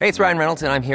My اپگ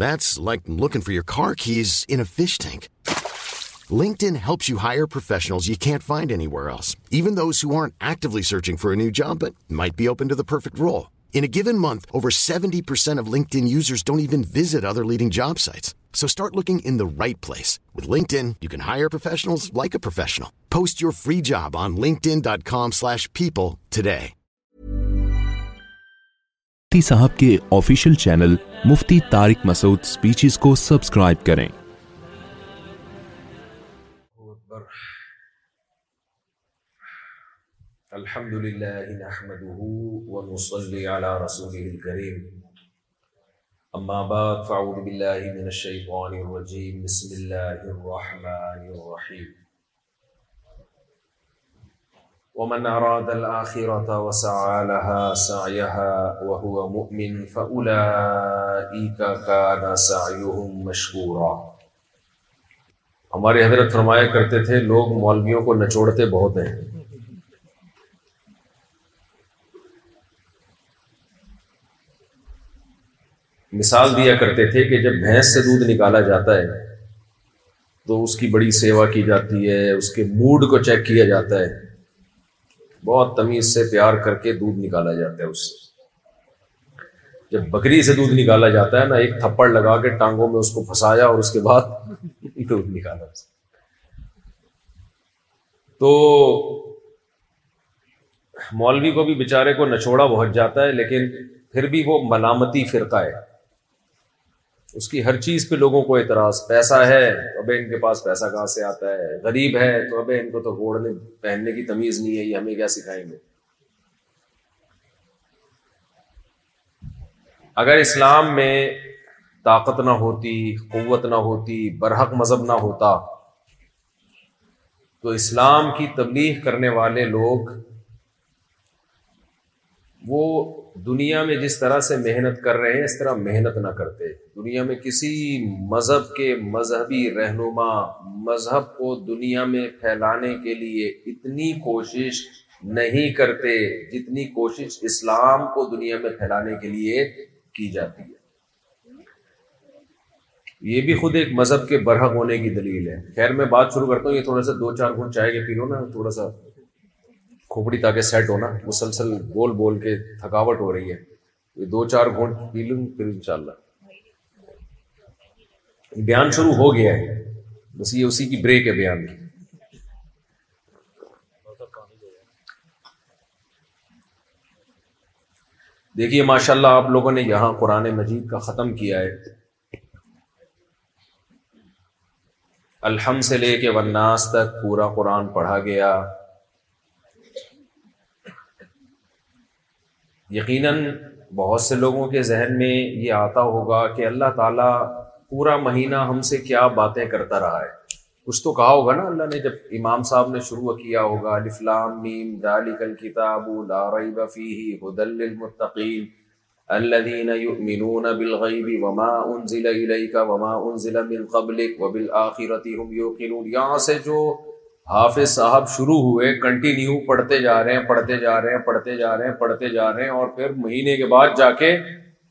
Like looking for your car keys LinkedIn helps you hire finally searching for P اوپ in percent jobs like you free job dot com people Mufti صاحب کے official channel Mufti Tariq speeches کو subscribe کریں الحمد نحمده ونصلي على رسوله الكريم اما بعد فاعوذ بالله من الشيطان الرجيم بسم الله الرحمن الرحيم ومن أراد الآخرة وسعى لها سعيها وهو مؤمن فأولئك كان سعيهم مشكورا ہمارے حضرت فرمایا کرتے تھے لوگ مولویوں کو نچوڑتے بہت ہیں مثال دیا کرتے تھے کہ جب بھینس سے دودھ نکالا جاتا ہے تو اس کی بڑی سیوا کی جاتی ہے اس کے موڈ کو چیک کیا جاتا ہے بہت تمیز سے پیار کر کے دودھ نکالا جاتا ہے اس سے جب بکری سے دودھ نکالا جاتا ہے نا ایک تھپڑ لگا کے ٹانگوں میں اس کو پھنسایا اور اس کے بعد دودھ نکالا تو مولوی کو بھی بیچارے کو نچوڑا بہت جاتا ہے لیکن پھر بھی وہ ملامتی فرقہ ہے اس کی ہر چیز پہ لوگوں کو اعتراض پیسہ ہے تو ابھی ان کے پاس پیسہ کہاں سے آتا ہے غریب ہے تو ابھی ان کو تو گھوڑنے پہننے کی تمیز نہیں ہے یہ ہمیں کیا سکھائیں گے اگر اسلام میں طاقت نہ ہوتی قوت نہ ہوتی برحق مذہب نہ ہوتا تو اسلام کی تبلیغ کرنے والے لوگ وہ دنیا میں جس طرح سے محنت کر رہے ہیں اس طرح محنت نہ کرتے دنیا میں کسی مذہب کے مذہبی رہنما مذہب کو دنیا میں پھیلانے کے لیے اتنی کوشش نہیں کرتے جتنی کوشش اسلام کو دنیا میں پھیلانے کے لیے کی جاتی ہے یہ بھی خود ایک مذہب کے برحق ہونے کی دلیل ہے خیر میں بات شروع کرتا ہوں یہ تھوڑا سا دو چار گھنٹ چاہے گا لو نا تھوڑا سا کھوپڑی تاکہ سیٹ ہونا مسلسل بول بول کے تھکاوٹ ہو رہی ہے یہ دو چار گھونٹ پی لوں پھر شاء اللہ بیان شروع ہو گیا ہے بس یہ اسی کی بریک ہے بیان کی دیکھیے ماشاء اللہ آپ لوگوں نے یہاں قرآن مجید کا ختم کیا ہے الحمد سے لے کے وناس تک پورا قرآن پڑھا گیا یقیناً بہت سے لوگوں کے ذہن میں یہ آتا ہوگا کہ اللہ تعالیٰ پورا مہینہ ہم سے کیا باتیں کرتا رہا ہے کچھ تو کہا ہوگا نا اللہ نے جب امام صاحب نے شروع کیا ہوگا الفلام میم ذالک الکتاب لا ریب فیہ ہدى للمتقین الذين يؤمنون بالغیب وما انزل الیک وما انزل من قبلک وبالآخرة هم یوقنون یہاں سے جو حافظ صاحب شروع ہوئے کنٹینیو پڑھتے جا رہے ہیں پڑھتے جا رہے ہیں پڑھتے جا رہے ہیں پڑھتے جا رہے ہیں اور پھر مہینے کے بعد جا کے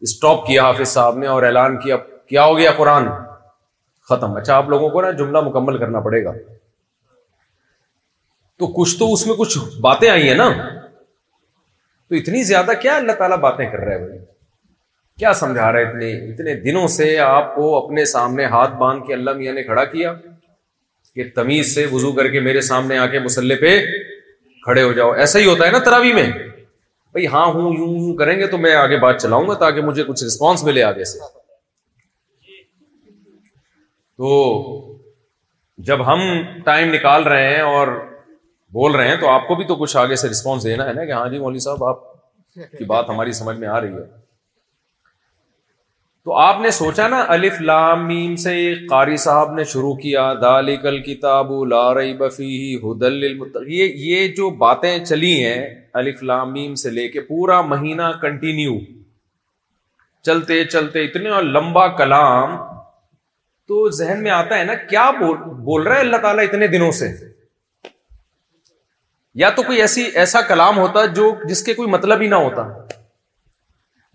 اسٹاپ کیا حافظ صاحب نے اور اعلان کیا کیا ہو گیا قرآن ختم اچھا آپ لوگوں کو نا جملہ مکمل کرنا پڑے گا تو کچھ تو اس میں کچھ باتیں آئی ہیں نا تو اتنی زیادہ کیا اللہ تعالیٰ باتیں کر رہے بھائی کیا سمجھا رہا ہے اتنے اتنے دنوں سے آپ کو اپنے سامنے ہاتھ باندھ کے اللہ میاں نے کھڑا کیا کہ تمیز سے وضو کر کے میرے سامنے آ کے مسلے پہ کھڑے ہو جاؤ ایسا ہی ہوتا ہے نا تراوی میں بھائی ہاں ہوں یوں یوں کریں گے تو میں آگے بات چلاؤں گا تاکہ مجھے کچھ رسپانس ملے آگے سے تو جب ہم ٹائم نکال رہے ہیں اور بول رہے ہیں تو آپ کو بھی تو کچھ آگے سے رسپانس دینا ہے نا کہ ہاں جی مولوی صاحب آپ کی بات ہماری سمجھ میں آ رہی ہے تو آپ نے سوچا نا الف لام میم سے قاری صاحب نے شروع کیا دالک الکتاب کتاب لار بفی ہدل یہ یہ جو باتیں چلی ہیں الف لام میم سے لے کے پورا مہینہ کنٹینیو چلتے چلتے اتنے اور لمبا کلام تو ذہن میں آتا ہے نا کیا بول بول رہا ہے اللہ تعالیٰ اتنے دنوں سے یا تو کوئی ایسی ایسا کلام ہوتا جو جس کے کوئی مطلب ہی نہ ہوتا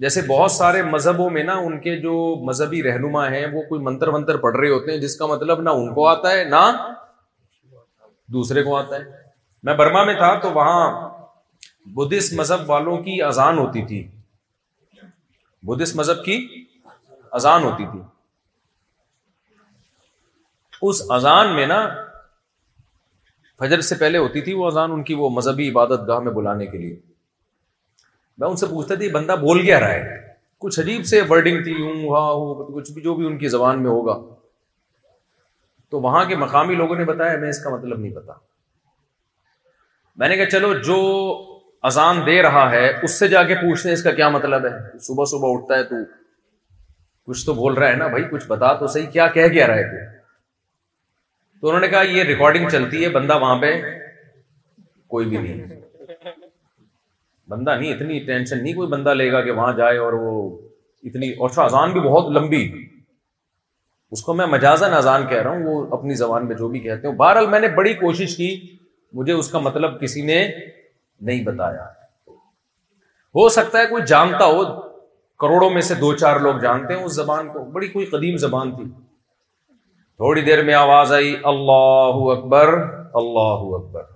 جیسے بہت سارے مذہبوں میں نا ان کے جو مذہبی رہنما ہیں وہ کوئی منتر ونتر پڑھ رہے ہوتے ہیں جس کا مطلب نہ ان کو آتا ہے نہ دوسرے کو آتا ہے میں برما میں تھا تو وہاں بدھسٹ مذہب والوں کی اذان ہوتی تھی بدھسٹ مذہب کی اذان ہوتی تھی اس اذان میں نا فجر سے پہلے ہوتی تھی وہ اذان ان کی وہ مذہبی عبادت گاہ میں بلانے کے لیے میں ان سے پوچھتا تھا یہ بندہ بول کیا رہا ہے کچھ عجیب سے ورڈنگ تھی یوں ہا ہو کچھ بھی جو بھی ان کی زبان میں ہوگا تو وہاں کے مقامی لوگوں نے بتایا میں اس کا مطلب نہیں پتا میں نے کہا چلو جو اذان دے رہا ہے اس سے جا کے پوچھتے ہیں اس کا کیا مطلب ہے صبح صبح اٹھتا ہے تو کچھ تو بول رہا ہے نا بھائی کچھ بتا تو صحیح کیا کہہ گیا رہا ہے تو انہوں نے کہا یہ ریکارڈنگ چلتی ہے بندہ وہاں پہ کوئی بھی نہیں بندہ نہیں اتنی ٹینشن نہیں کوئی بندہ لے گا کہ وہاں جائے اور وہ اتنی اور اذان بھی بہت لمبی اس کو میں مجازن اذان کہہ رہا ہوں وہ اپنی زبان میں جو بھی کہتے ہیں بہرحال میں نے بڑی کوشش کی مجھے اس کا مطلب کسی نے نہیں بتایا ہو سکتا ہے کوئی جانتا ہو کروڑوں میں سے دو چار لوگ جانتے ہیں اس زبان کو بڑی کوئی قدیم زبان تھی تھوڑی دیر میں آواز آئی اللہ اکبر اللہ اکبر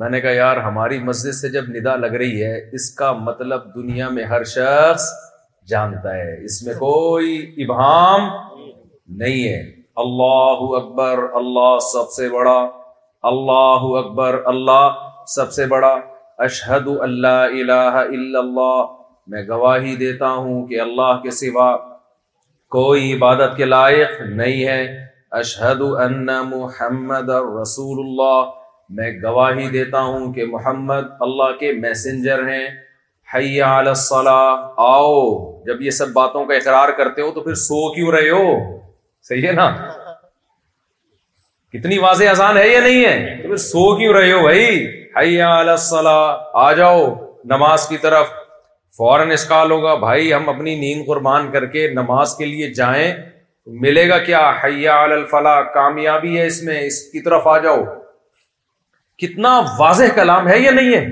میں نے کہا یار ہماری مسجد سے جب ندا لگ رہی ہے اس کا مطلب دنیا میں ہر شخص جانتا ہے اس میں کوئی ابہام نہیں ہے اللہ اکبر اللہ سب سے بڑا اللہ اکبر اللہ سب سے بڑا اشہد اللہ الہ الا اللہ میں گواہی دیتا ہوں کہ اللہ کے سوا کوئی عبادت کے لائق نہیں ہے اشہد ان محمد رسول اللہ میں گواہی دیتا ہوں کہ محمد اللہ کے میسنجر ہیں حیا علیہ آؤ جب یہ سب باتوں کا اقرار کرتے ہو تو پھر سو کیوں رہے ہو صحیح ہے نا کتنی واضح آسان ہے یا نہیں ہے تو پھر سو کیوں رہے ہو بھائی حیا علیہ آ جاؤ نماز کی طرف فوراً اسکال ہوگا بھائی ہم اپنی نیند قربان کر کے نماز کے لیے جائیں ملے گا کیا حیا الفلاح کامیابی ہے اس میں اس کی طرف آ جاؤ کتنا واضح کلام ہے یا نہیں ہے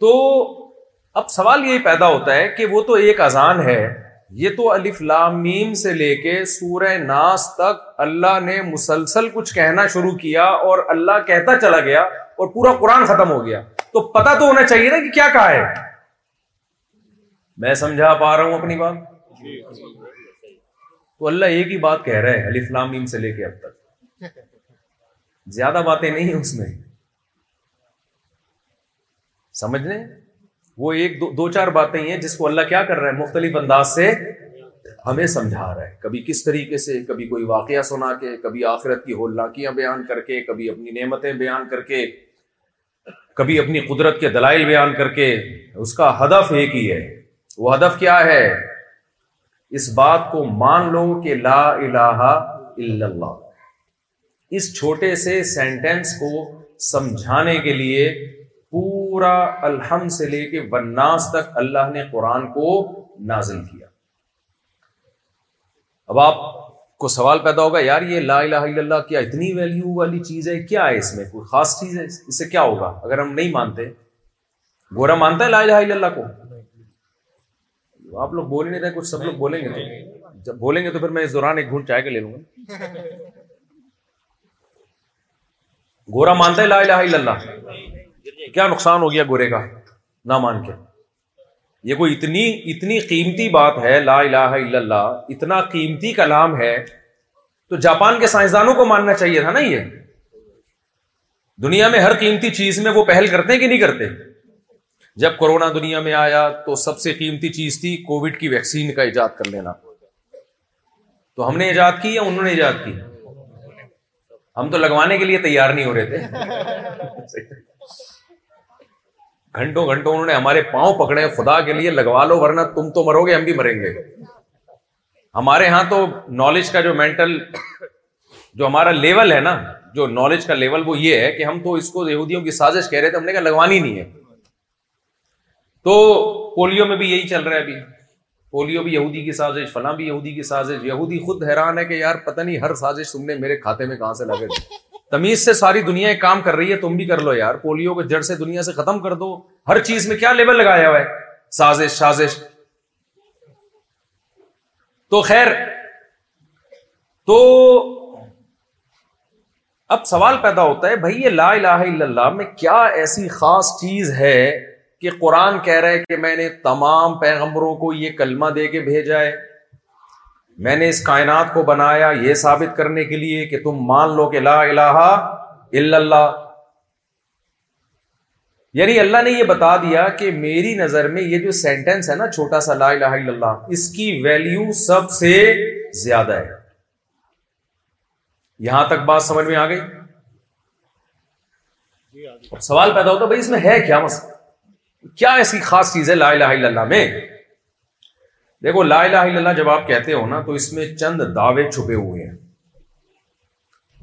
تو اب سوال یہی پیدا ہوتا ہے کہ وہ تو ایک اذان ہے یہ تو الف لام میم سے لے کے سورہ ناس تک اللہ نے مسلسل کچھ کہنا شروع کیا اور اللہ کہتا چلا گیا اور پورا قرآن ختم ہو گیا تو پتا تو ہونا چاہیے نا کہ کیا کہا ہے میں سمجھا پا رہا ہوں اپنی بات تو اللہ ایک ہی بات کہہ رہا ہے علی فلام سے لے کے اب تک زیادہ باتیں نہیں اس میں سمجھ لیں وہ ایک دو دو چار باتیں ہیں جس کو اللہ کیا کر رہا ہے مختلف انداز سے ہمیں سمجھا رہا ہے کبھی کس طریقے سے کبھی کوئی واقعہ سنا کے کبھی آخرت کی ہولاکیاں بیان کر کے کبھی اپنی نعمتیں بیان کر کے کبھی اپنی قدرت کے دلائل بیان کر کے اس کا ہدف ایک ہی ہے وہ ہدف کیا ہے اس بات کو مان لو کہ لا الہ الا اللہ اس چھوٹے سے سینٹینس کو سمجھانے کے لیے پورا الحمد سے لے کے وناس تک اللہ نے قرآن کو نازل کیا اب آپ کو سوال پیدا ہوگا یار یہ لا الہ الا اللہ کیا اتنی ویلیو والی چیز ہے کیا ہے اس میں کوئی خاص چیز ہے اس سے کیا ہوگا اگر ہم نہیں مانتے گورا مانتا ہے لا الہ الا اللہ کو آپ لوگ بول ہی نہیں رہے کچھ سب لوگ بولیں گے تو جب بولیں گے تو پھر میں اس دوران ایک گھونٹ چائے کے لے لوں گا گورا مانتا ہے لا الہ الا اللہ کیا نقصان ہو گیا گورے کا نہ مان کے یہ کوئی اتنی اتنی قیمتی بات ہے لا الہ الا اللہ اتنا قیمتی کلام ہے تو جاپان کے سائنسدانوں کو ماننا چاہیے تھا نا یہ دنیا میں ہر قیمتی چیز میں وہ پہل کرتے ہیں کہ نہیں کرتے جب کورونا دنیا میں آیا تو سب سے قیمتی چیز تھی کووڈ کی ویکسین کا ایجاد کر لینا تو ہم نے ایجاد کی یا انہوں نے ایجاد کی ہم تو لگوانے کے لیے تیار نہیں ہو رہے تھے گھنٹوں گھنٹوں انہوں نے ہمارے پاؤں پکڑے خدا کے لیے لگوا لو ورنہ تم تو مرو گے ہم بھی مریں گے ہمارے ہاں تو نالج کا جو مینٹل جو ہمارا لیول ہے نا جو نالج کا لیول وہ یہ ہے کہ ہم تو اس کو یہودیوں کی سازش کہہ رہے تھے ہم نے کہا لگوانی نہیں ہے تو پولیو میں بھی یہی چل رہا ہے ابھی پولیو بھی یہودی کی سازش فلاں بھی یہودی کی سازش یہودی خود حیران ہے کہ یار پتہ نہیں ہر سازش تم نے میرے کھاتے میں کہاں سے لگے تمیز سے ساری دنیا ایک کام کر رہی ہے تم بھی کر لو یار پولیو کو جڑ سے دنیا سے ختم کر دو ہر چیز میں کیا لیبل لگایا ہوا ہے سازش سازش تو خیر تو اب سوال پیدا ہوتا ہے بھائی یہ لا الہ الا اللہ میں کیا ایسی خاص چیز ہے کہ قرآن کہہ رہا ہے کہ میں نے تمام پیغمبروں کو یہ کلمہ دے کے بھیجا ہے میں نے اس کائنات کو بنایا یہ ثابت کرنے کے لیے کہ تم مان لو کہ لا الہ الا اللہ یعنی اللہ نے یہ بتا دیا کہ میری نظر میں یہ جو سینٹینس ہے نا چھوٹا سا لا الہ الا اللہ اس کی ویلیو سب سے زیادہ ہے یہاں تک بات سمجھ میں آ گئی سوال پیدا ہوتا بھائی اس میں ہے کیا مسئلہ کیا ایسی خاص چیز ہے لا الہ الا اللہ میں دیکھو لا الہ الا اللہ جب آپ کہتے ہو نا تو اس میں چند دعوے چھپے ہوئے ہیں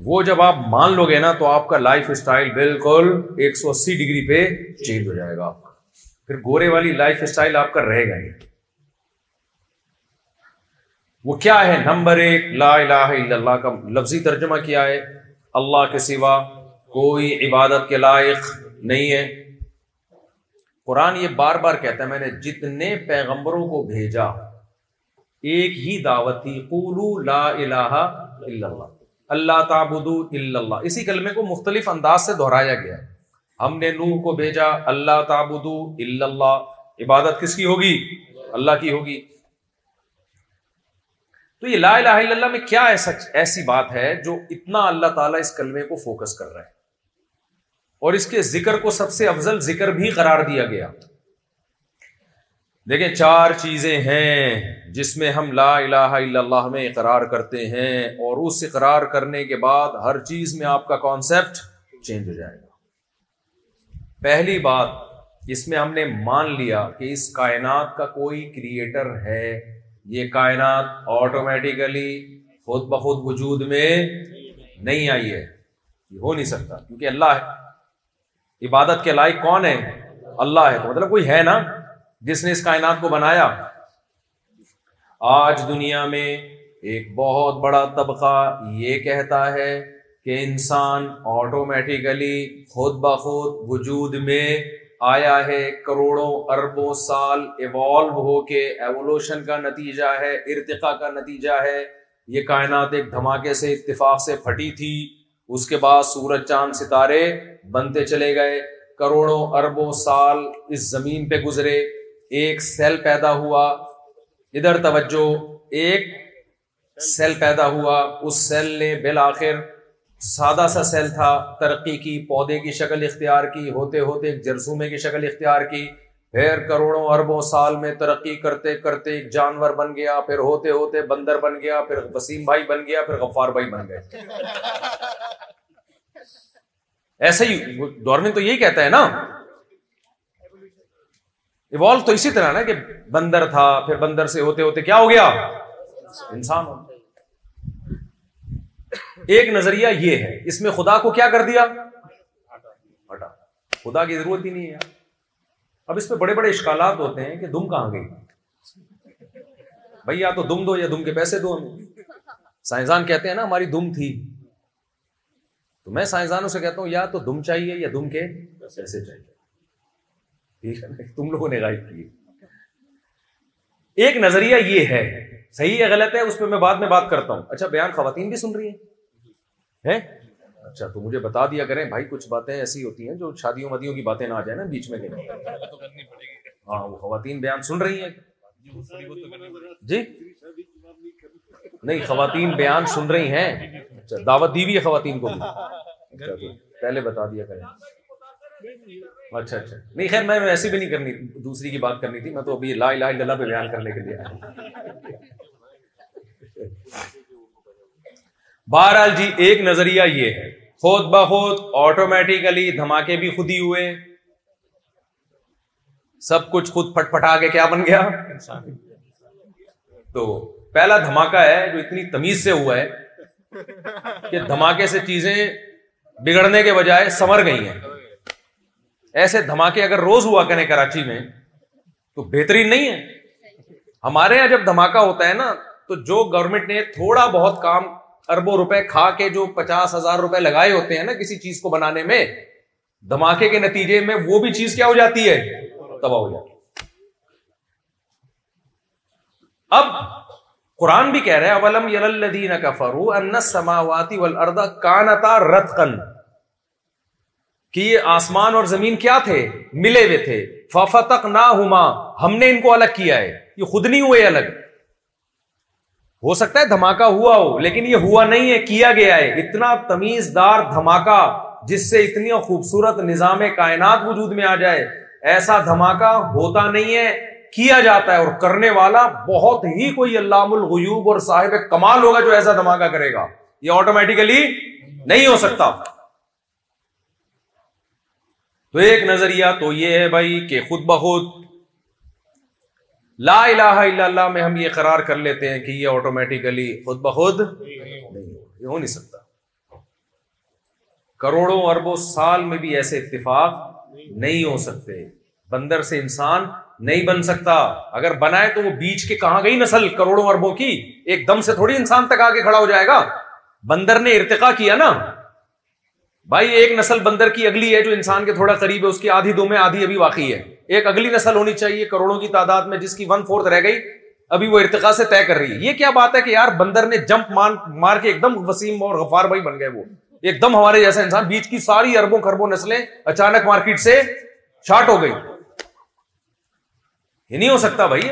وہ جب آپ مان لو گے نا تو آپ کا لائف اسٹائل بالکل ایک سو اسی ڈگری پہ چینج ہو جائے گا آپ کا پھر گورے والی لائف اسٹائل آپ کا رہے گا نہیں وہ کیا ہے نمبر ایک لا الہ الا اللہ کا لفظی ترجمہ کیا ہے اللہ کے سوا کوئی عبادت کے لائق نہیں ہے قرآن یہ بار بار کہتا ہے میں نے جتنے پیغمبروں کو بھیجا ایک ہی دعوت تھی قولو لا الہ الا اللہ اللہ تعبدو الا اللہ اسی کلمے کو مختلف انداز سے دہرایا گیا ہم نے نوح کو بھیجا اللہ تعبدو الا اللہ عبادت کس کی ہوگی اللہ کی ہوگی تو یہ لا الہ الا اللہ میں کیا ایسا ایسی بات ہے جو اتنا اللہ تعالیٰ اس کلمے کو فوکس کر رہے ہیں اور اس کے ذکر کو سب سے افضل ذکر بھی قرار دیا گیا دیکھیں چار چیزیں ہیں جس میں ہم لا الہ الا اللہ میں اقرار کرتے ہیں اور اس اقرار کرنے کے بعد ہر چیز میں آپ کا کانسیپٹ چینج ہو جائے گا پہلی بات اس میں ہم نے مان لیا کہ اس کائنات کا کوئی کریٹر ہے یہ کائنات آٹومیٹیکلی خود بخود وجود میں نہیں آئی ہے یہ ہو نہیں سکتا کیونکہ اللہ ہے عبادت کے لائق کون ہے اللہ ہے تو مطلب کوئی ہے نا جس نے اس کائنات کو بنایا آج دنیا میں ایک بہت بڑا طبقہ یہ کہتا ہے کہ انسان آٹومیٹیکلی خود بخود وجود میں آیا ہے کروڑوں اربوں سال ایوالو ہو کے ایوولوشن کا نتیجہ ہے ارتقا کا نتیجہ ہے یہ کائنات ایک دھماکے سے اتفاق سے پھٹی تھی اس کے بعد سورج چاند ستارے بنتے چلے گئے کروڑوں اربوں سال اس زمین پہ گزرے ایک سیل پیدا ہوا ادھر توجہ ایک سیل پیدا ہوا اس سیل نے بالآخر سادہ سا سیل تھا ترقی کی پودے کی شکل اختیار کی ہوتے ہوتے ایک جرسومے کی شکل اختیار کی پھر کروڑوں اربوں سال میں ترقی کرتے کرتے ایک جانور بن گیا پھر ہوتے ہوتے بندر بن گیا پھر وسیم بھائی بن گیا پھر غفار بھائی بن گئے ایسا ہی ڈارمن تو یہی کہتا ہے نا ایوالو تو اسی طرح نا کہ بندر تھا پھر بندر سے ہوتے ہوتے کیا ہو گیا انسان ہو ایک نظریہ یہ ہے اس میں خدا کو کیا کر دیا خدا کی ضرورت ہی نہیں ہے اب اس پہ بڑے بڑے اشکالات ہوتے ہیں کہ دم کہاں گئی بھائی یا تو دم دو یا دم کے پیسے دو ہمیں سائنسدان کہتے ہیں نا ہماری دم تھی تو میں سائنسدانوں سے کہتا ہوں یا تو دم چاہیے یا دم کے ٹھیک ہے تم لوگوں نے غائب ایک نظریہ یہ ہے صحیح ہے غلط ہے اس پہ میں بعد میں بات کرتا ہوں اچھا بیان خواتین بھی سن رہی ہیں اچھا تو مجھے بتا دیا کریں بھائی کچھ باتیں ایسی ہوتی ہیں جو شادیوں وادیوں کی باتیں نہ آ جائیں نا بیچ میں ہاں وہ خواتین بیان سن رہی ہیں جی, جی؟ نہیں خواتین بیان سن رہی ہیں اچھا دعوت دی ہوئی ہے خواتین کو پہلے بتا دیا اچھا اچھا نہیں خیر میں ایسی بھی نہیں کرنی دوسری کی بات کرنی تھی میں تو ابھی لا لا بیان کرنے کے لیے بہرحال جی ایک نظریہ یہ ہے خود بخود آٹومیٹیکلی دھماکے بھی خود ہی ہوئے سب کچھ خود پھٹ پٹا کے کیا بن گیا تو پہلا دھماکہ ہے جو اتنی تمیز سے ہوا ہے کہ دھماکے سے چیزیں بگڑنے کے بجائے سمر گئی ہیں ایسے دھماکے اگر روز ہوا کریں کراچی میں تو بہترین نہیں ہے ہمارے یہاں جب دھماکہ ہوتا ہے نا تو جو گورنمنٹ نے تھوڑا بہت کام اربوں روپے کھا کے جو پچاس ہزار روپے لگائے ہوتے ہیں نا کسی چیز کو بنانے میں دھماکے کے نتیجے میں وہ بھی چیز کیا ہو جاتی ہے تباہ ہو جاتی اب قرآن بھی کہہ رہا ہے اولم یلدین کا فرو ان سماواتی ولدا کانتا رت کن کہ یہ آسمان اور زمین کیا تھے ملے ہوئے تھے ففتک نہ ہما ہم نے ان کو الگ کیا ہے یہ خود نہیں ہوئے الگ ہو سکتا ہے دھماکہ ہوا ہو لیکن یہ ہوا نہیں ہے کیا گیا ہے اتنا تمیز دار دھماکہ جس سے اتنی خوبصورت نظام کائنات وجود میں آ جائے ایسا دھماکہ ہوتا نہیں ہے کیا جاتا ہے اور کرنے والا بہت ہی کوئی علام الغیوب اور صاحب کمال ہوگا جو ایسا دھماکہ کرے گا یہ آٹومیٹیکلی نہیں ہو سکتا تو ایک نظریہ تو یہ ہے بھائی کہ خود بخود لا الہ الا اللہ میں ہم یہ قرار کر لیتے ہیں کہ یہ آٹومیٹیکلی خود بخود نہیں ہو نہیں سکتا کروڑوں اربوں سال میں بھی ایسے اتفاق نہیں ہو سکتے بندر سے انسان نہیں بن سکتا اگر بنا ہے تو وہ بیچ کے کہاں گئی نسل کروڑوں اربوں کی ایک دم سے تھوڑی انسان تک آ کے کھڑا ہو جائے گا بندر نے ارتقا کیا نا بھائی ایک نسل بندر کی اگلی ہے جو انسان کے تھوڑا قریب ہے اس کی آدھی دو میں آدھی ابھی واقعی ہے ایک اگلی نسل ہونی چاہیے کروڑوں کی تعداد میں جس کی ون فورتھ رہ گئی ابھی وہ ارتقا سے طے کر رہی ہے یہ کیا بات ہے کہ یار بندر نے جمپ مان مار کے ایک دم وسیم اور غفار بھائی بن گئے وہ ایک دم ہمارے جیسا انسان بیچ کی ساری اربوں خربوں نسلیں اچانک مارکیٹ سے شارٹ ہو گئی یہ نہیں ہو سکتا بھائی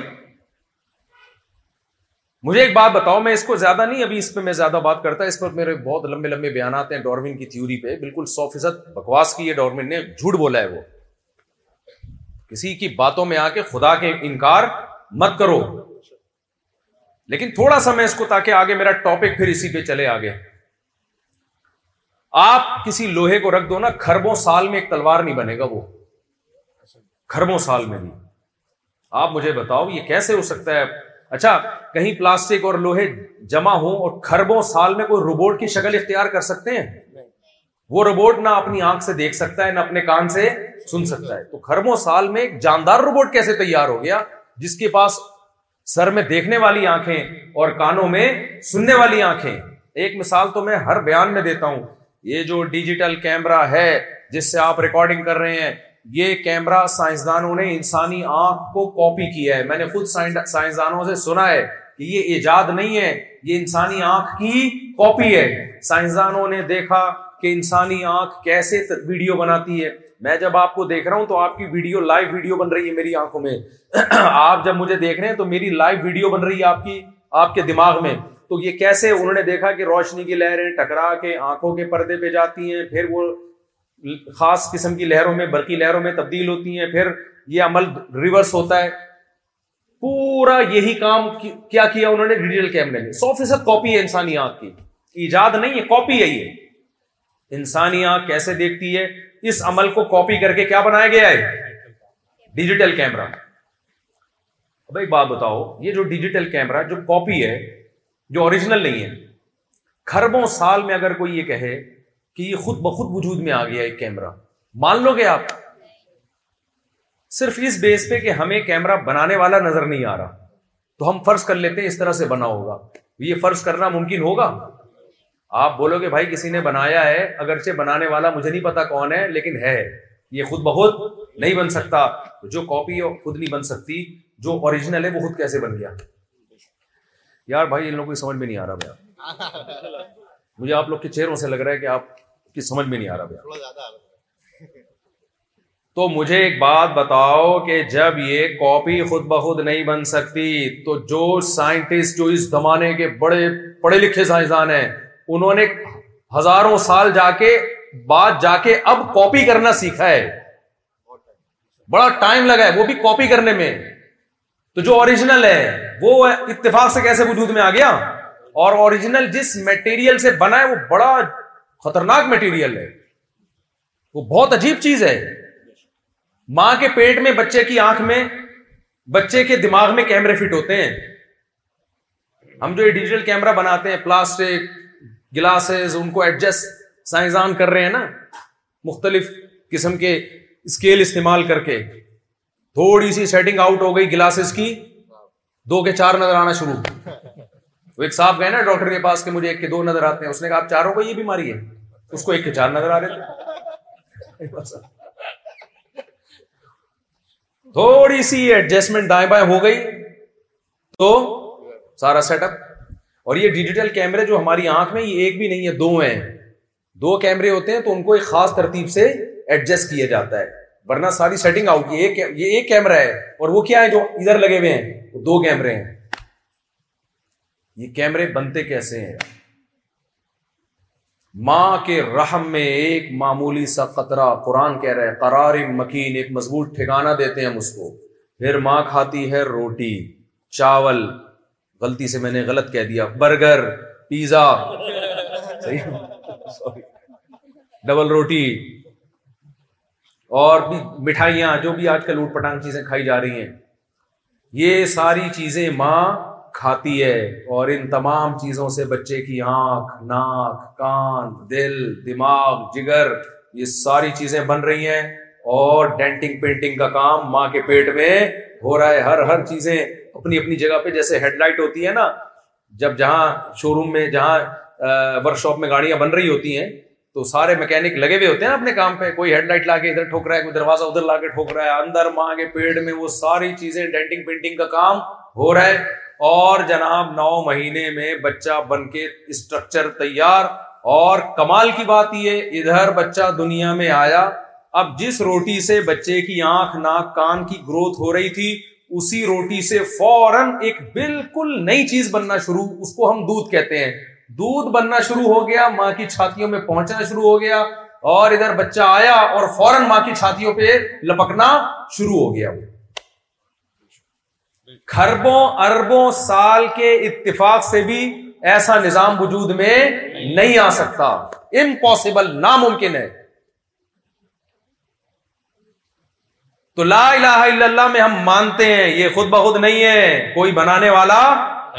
مجھے ایک بات بتاؤ میں اس کو زیادہ نہیں ابھی اس پہ میں زیادہ بات کرتا اس پر میرے بہت لمبے لمبے بیانات ہیں ڈورمن کی تھیوری پہ بالکل سو فیصد بکواس کی ہے ڈارمن نے جھوٹ بولا ہے وہ کسی کی باتوں میں آ کے خدا کے انکار مت کرو لیکن تھوڑا سا میں اس کو تاکہ آگے میرا ٹاپک پھر اسی پہ چلے آگے آپ کسی لوہے کو رکھ دو نا کھربوں سال میں ایک تلوار نہیں بنے گا وہ کھربوں سال میں نہیں آپ مجھے بتاؤ یہ کیسے ہو سکتا ہے اچھا کہیں پلاسٹک اور لوہے جمع ہو اور کھربوں سال میں کوئی روبوٹ کی شکل اختیار کر سکتے ہیں وہ روبوٹ نہ اپنی آنکھ سے دیکھ سکتا ہے نہ اپنے کان سے سن سکتا ہے تو کھربوں سال میں ایک جاندار روبوٹ کیسے تیار ہو گیا جس کے پاس سر میں دیکھنے والی آنکھیں اور کانوں میں سننے والی آنکھیں ایک مثال تو میں ہر بیان میں دیتا ہوں یہ جو ڈیجیٹل کیمرہ ہے جس سے آپ ریکارڈنگ کر رہے ہیں یہ کیمرا سائنسدانوں نے انسانی آنکھ کو کاپی کیا ہے میں نے خود سائنسدانوں سے سنا ہے کہ یہ ایجاد نہیں ہے یہ انسانی آنکھ کی کاپی ہے سائنسدانوں نے دیکھا کہ انسانی آنکھ کیسے ویڈیو بناتی ہے میں جب آپ کو دیکھ رہا ہوں تو آپ کی ویڈیو لائیو ویڈیو بن رہی ہے میری آنکھوں میں آپ جب مجھے دیکھ رہے ہیں تو میری لائیو ویڈیو بن رہی ہے آپ کی آپ کے دماغ میں تو یہ کیسے انہوں نے دیکھا کہ روشنی کی لہریں ٹکرا کے آنکھوں کے پردے پہ جاتی ہیں پھر وہ خاص قسم کی لہروں میں برقی لہروں میں تبدیل ہوتی ہیں پھر یہ عمل ریورس ہوتا ہے پورا یہی کام کیا کیا انہوں نے ڈیجیٹل کیمرے میں سو فیصد کاپی ہے انسانی آنکھ کی ایجاد نہیں ہے کاپی ہے یہ انسانی آنکھ کیسے دیکھتی ہے اس عمل کو کاپی کر کے کیا بنایا گیا ہے ڈیجیٹل کیمرا بھائی بات بتاؤ یہ جو ڈیجیٹل کیمرا جو کاپی ہے جو اوریجنل نہیں ہے خربوں سال میں اگر کوئی یہ کہے کہ یہ خود بخود وجود میں آ گیا ایک کیمرہ مان لو گے آپ صرف اس بیس پہ کہ ہمیں کیمرہ بنانے والا نظر نہیں آ رہا تو ہم فرض کر لیتے ہیں اس طرح سے بنا ہوگا یہ فرض کرنا ممکن ہوگا آپ بولو گے بھائی کسی نے بنایا ہے اگرچہ بنانے والا مجھے نہیں پتا کون ہے لیکن ہے یہ خود بہت نہیں بن سکتا جو کاپی خود نہیں بن سکتی جو اوریجنل ہے وہ خود کیسے بن گیا یار بھائی ان لوگوں کو سمجھ میں نہیں آ رہا میرا مجھے آپ لوگ کے چہروں سے لگ رہا ہے کہ آپ کہ سمجھ میں نہیں آ رہا بھیا تو مجھے ایک بات بتاؤ کہ جب یہ کاپی خود بخود نہیں بن سکتی تو جو سائنٹسٹ جو اس زمانے کے بڑے پڑھے لکھے سائنسدان ہیں انہوں نے ہزاروں سال جا کے بعد جا کے اب کاپی کرنا سیکھا ہے بڑا ٹائم لگا ہے وہ بھی کاپی کرنے میں تو جو اوریجنل ہے وہ اتفاق سے کیسے وجود میں آ گیا اور اوریجنل جس میٹیریل سے بنا ہے وہ بڑا خطرناک ہے وہ بہت عجیب چیز ہے ماں کے پیٹ میں بچے کی آنکھ میں بچے کے دماغ میں کیمرے فٹ ہوتے ہیں ہم جو ڈیجیٹل کیمرا بناتے ہیں پلاسٹک گلاسز ان کو ایڈجسٹ سائنسدان کر رہے ہیں نا مختلف قسم کے اسکیل استعمال کر کے تھوڑی سی سیٹنگ آؤٹ ہو گئی گلاسز کی دو کے چار نظر آنا شروع ایک صاحب گئے نا ڈاکٹر کے پاس کہ مجھے ایک کے دو نظر آتے ہیں اس نے کہا آپ چاروں کو یہ بیماری ہے اس کو ایک کے چار نظر آ رہے تھے تھوڑی سی ایڈجسٹمنٹ دائیں بائیں ہو گئی تو سارا سیٹ اپ اور یہ ڈیجیٹل کیمرے جو ہماری آنکھ میں یہ ایک بھی نہیں ہے دو ہیں دو کیمرے ہوتے ہیں تو ان کو ایک خاص ترتیب سے ایڈجسٹ کیا جاتا ہے ورنہ ساری سیٹنگ آؤٹ یہ ایک کیمرہ ہے اور وہ کیا ہے جو ادھر لگے ہوئے ہیں وہ دو کیمرے ہیں یہ کیمرے بنتے کیسے ہیں ماں کے رحم میں ایک معمولی سا قطرہ قرآن کہہ رہے قرار مکین ایک مضبوط ٹھکانہ دیتے ہیں ہم اس کو پھر ماں کھاتی ہے روٹی چاول غلطی سے میں نے غلط کہہ دیا برگر پیزا ڈبل روٹی اور بھی مٹھائیاں جو بھی آج کل اوٹ پٹانگ چیزیں کھائی جا رہی ہیں یہ ساری چیزیں ماں کھاتی ہے اور ان تمام چیزوں سے بچے کی آنکھ ناک کان دل دماغ جگر یہ ساری چیزیں بن رہی ہیں اور ڈینٹنگ پینٹنگ کا کام ماں کے پیٹ میں ہو رہا ہے ہر ہر چیزیں اپنی اپنی جگہ پہ جیسے ہیڈ لائٹ ہوتی ہے نا جب جہاں شو روم میں جہاں ورک شاپ میں گاڑیاں بن رہی ہوتی ہیں تو سارے میکینک لگے ہوئے ہوتے ہیں نا اپنے کام پہ کوئی ہیڈ لائٹ لا کے ادھر ٹھوک رہا ہے کوئی دروازہ ادھر لا کے ٹھوک رہا ہے اندر ماں کے پیڑ میں وہ ساری چیزیں ڈینٹنگ پینٹنگ کا کام ہو رہا ہے اور جناب نو مہینے میں بچہ بن کے اسٹرکچر تیار اور کمال کی بات یہ ادھر بچہ دنیا میں آیا اب جس روٹی سے بچے کی آنکھ ناک کان کی گروتھ ہو رہی تھی اسی روٹی سے فوراً ایک بالکل نئی چیز بننا شروع اس کو ہم دودھ کہتے ہیں دودھ بننا شروع ہو گیا ماں کی چھاتیوں میں پہنچنا شروع ہو گیا اور ادھر بچہ آیا اور فوراً ماں کی چھاتیوں پہ لپکنا شروع ہو گیا وہ کھربوں اربوں سال کے اتفاق سے بھی ایسا نظام وجود میں نہیں آ سکتا امپاسبل ناممکن ہے تو لا الہ الا اللہ میں ہم مانتے ہیں یہ خود بخود نہیں ہے کوئی بنانے والا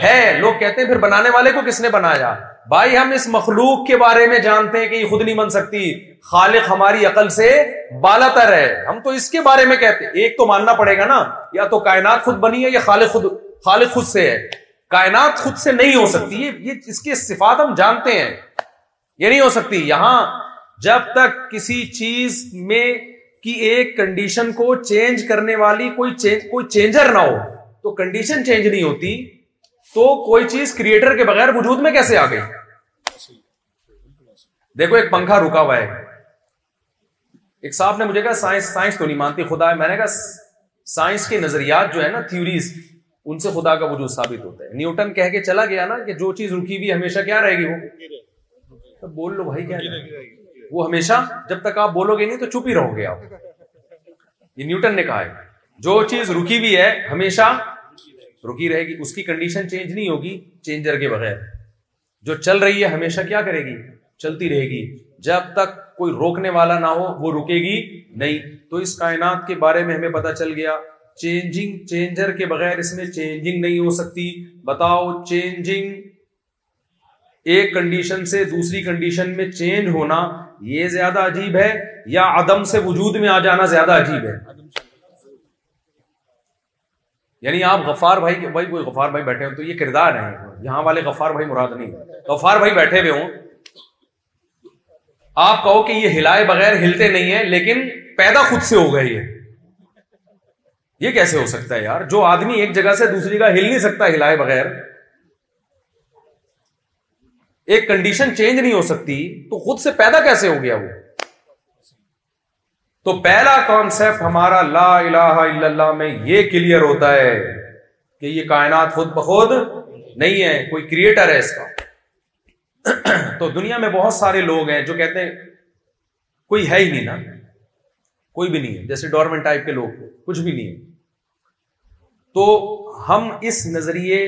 ہے لوگ کہتے ہیں پھر بنانے والے کو کس نے بنایا بھائی ہم اس مخلوق کے بارے میں جانتے ہیں کہ یہ خود نہیں بن سکتی خالق ہماری عقل سے بالا تر ہے ہم تو اس کے بارے میں کہتے ہیں ایک تو ماننا پڑے گا نا یا تو کائنات خود بنی ہے یا خالق خود خالق خود سے ہے کائنات خود سے نہیں ہو سکتی یہ اس کے صفات ہم جانتے ہیں یہ نہیں ہو سکتی یہاں جب تک کسی چیز میں کی ایک کنڈیشن کو چینج کرنے والی کوئی چینج کوئی چینجر نہ ہو تو کنڈیشن چینج نہیں ہوتی تو کوئی چیز کریٹر کے بغیر وجود میں کیسے آ گئی دیکھو ایک پنکھا رکا ہوا ہے ایک صاحب نے مجھے کہا سائنس سائنس تو نہیں مانتی خدا ہے میں نے کہا سائنس کے نظریات جو ہے نا تھیوریز ان سے خدا کا وجود ثابت ہوتا ہے نیوٹن کہہ کے چلا گیا نا کہ جو چیز رکی ہوئی ہمیشہ کیا رہے گی وہ تو بول لو بھائی کیا وہ ہمیشہ جب تک آپ بولو گے نہیں تو چپ ہی رہو گے آپ یہ نیوٹن نے کہا ہے جو چیز رکی ہوئی ہے ہمیشہ رکی رہے گی اس کی کنڈیشن چینج نہیں ہوگی چینجر کے بغیر جو چل رہی ہے ہمیشہ کیا کرے گی چلتی رہے گی جب تک کوئی روکنے والا نہ ہو وہ رکے گی نہیں تو اس کائنات کے بارے میں ہمیں پتہ چل گیا چینجنگ چینجر کے بغیر اس میں چینجنگ نہیں ہو سکتی بتاؤ چینجنگ ایک کنڈیشن سے دوسری کنڈیشن میں چینج ہونا یہ زیادہ عجیب ہے یا عدم سے وجود میں آ جانا زیادہ عجیب ہے یعنی آپ غفار بھائی کے بھائی کوئی غفار بھائی بیٹھے ہوں تو یہ کردار ہے یہاں والے غفار بھائی مراد نہیں غفار بھائی بیٹھے ہوئے ہوں آپ کہو کہ یہ ہلائے بغیر ہلتے نہیں ہیں لیکن پیدا خود سے ہو گئے یہ یہ کیسے ہو سکتا ہے یار جو آدمی ایک جگہ سے دوسری جگہ ہل نہیں سکتا ہلائے بغیر ایک کنڈیشن چینج نہیں ہو سکتی تو خود سے پیدا کیسے ہو گیا وہ تو پہلا کانسیپٹ ہمارا لا الہ الا اللہ میں یہ کلیئر ہوتا ہے کہ یہ کائنات خود بخود نہیں ہے کوئی کریٹر ہے اس کا تو دنیا میں بہت سارے لوگ ہیں جو کہتے ہیں کوئی ہے ہی نہیں نا کوئی بھی نہیں ہے جیسے ڈورمنٹ ٹائپ کے لوگ کچھ بھی نہیں ہے تو ہم اس نظریے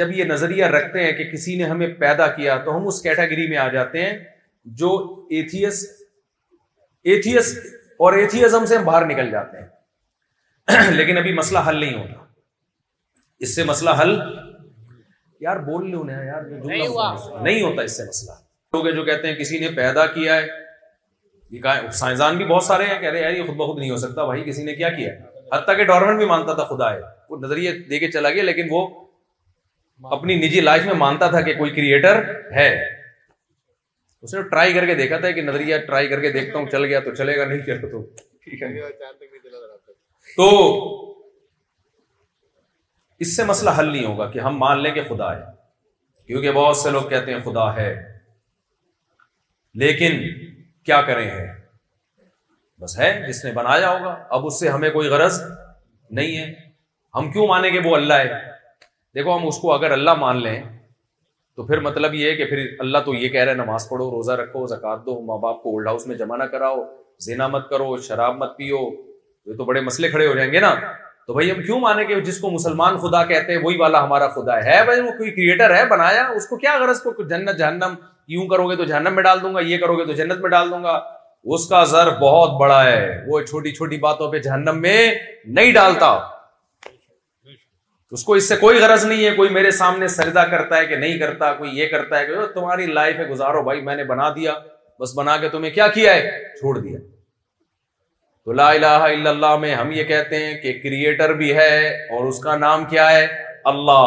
جب یہ نظریہ رکھتے ہیں کہ کسی نے ہمیں پیدا کیا تو ہم اس کیٹیگری میں آ جاتے ہیں جو ایتھیس ایتھیس اور ایتھیزم سے ہم باہر نکل جاتے ہیں لیکن ابھی مسئلہ حل نہیں ہوتا اس سے مسئلہ حل یار بول لوں نہ یار نہیں ہوتا اس سے مسئلہ لوگ جو کہتے ہیں کسی نے پیدا کیا ہے سائنسدان بھی بہت سارے ہیں کہہ رہے ہیں یار یہ خود بخود نہیں ہو سکتا بھائی کسی نے کیا کیا حتیٰ کہ ڈارمنٹ بھی مانتا تھا خدا ہے وہ نظریے دے کے چلا گیا لیکن وہ اپنی نجی لائف میں مانتا تھا کہ کوئی کریٹر ہے اس نے ٹرائی کر کے دیکھا تھا کہ نظریہ ٹرائی کر کے دیکھتا ہوں چل گیا تو چلے گا نہیں چل تو تو اس سے مسئلہ حل نہیں ہوگا کہ ہم مان لیں کہ خدا ہے کیونکہ بہت سے لوگ کہتے ہیں خدا ہے لیکن کیا کریں ہے بس ہے جس نے بنایا ہوگا اب اس سے ہمیں کوئی غرض نہیں ہے ہم کیوں مانیں گے وہ اللہ ہے دیکھو ہم اس کو اگر اللہ مان لیں تو پھر مطلب یہ ہے کہ پھر اللہ تو یہ کہہ رہے نماز پڑھو روزہ رکھو زکات دو ماں باپ کو اولڈ ہاؤس میں جمع نہ کراؤ زینا مت کرو شراب مت پیو یہ تو بڑے مسئلے کھڑے ہو جائیں گے نا تو بھائی ہم کیوں مانے کہ جس کو مسلمان خدا کہتے ہیں وہی والا ہمارا خدا ہے بھائی وہ کوئی کریٹر ہے بنایا اس کو کیا اگر اس کو جنت جہنم یوں کرو گے تو جہنم میں ڈال دوں گا یہ کرو گے تو جنت میں ڈال دوں گا اس کا ذر بہت بڑا ہے وہ چھوٹی چھوٹی باتوں پہ جہنم میں نہیں ڈالتا اس کو اس سے کوئی غرض نہیں ہے کوئی میرے سامنے سجدہ کرتا ہے کہ نہیں کرتا کوئی یہ کرتا ہے کہ تمہاری لائف ہے گزارو بھائی میں نے بنا دیا بس بنا کے تمہیں کیا کیا ہے چھوڑ دیا تو لا الہ الا اللہ میں ہم یہ کہتے ہیں کہ کریٹر بھی ہے اور اس کا نام کیا ہے اللہ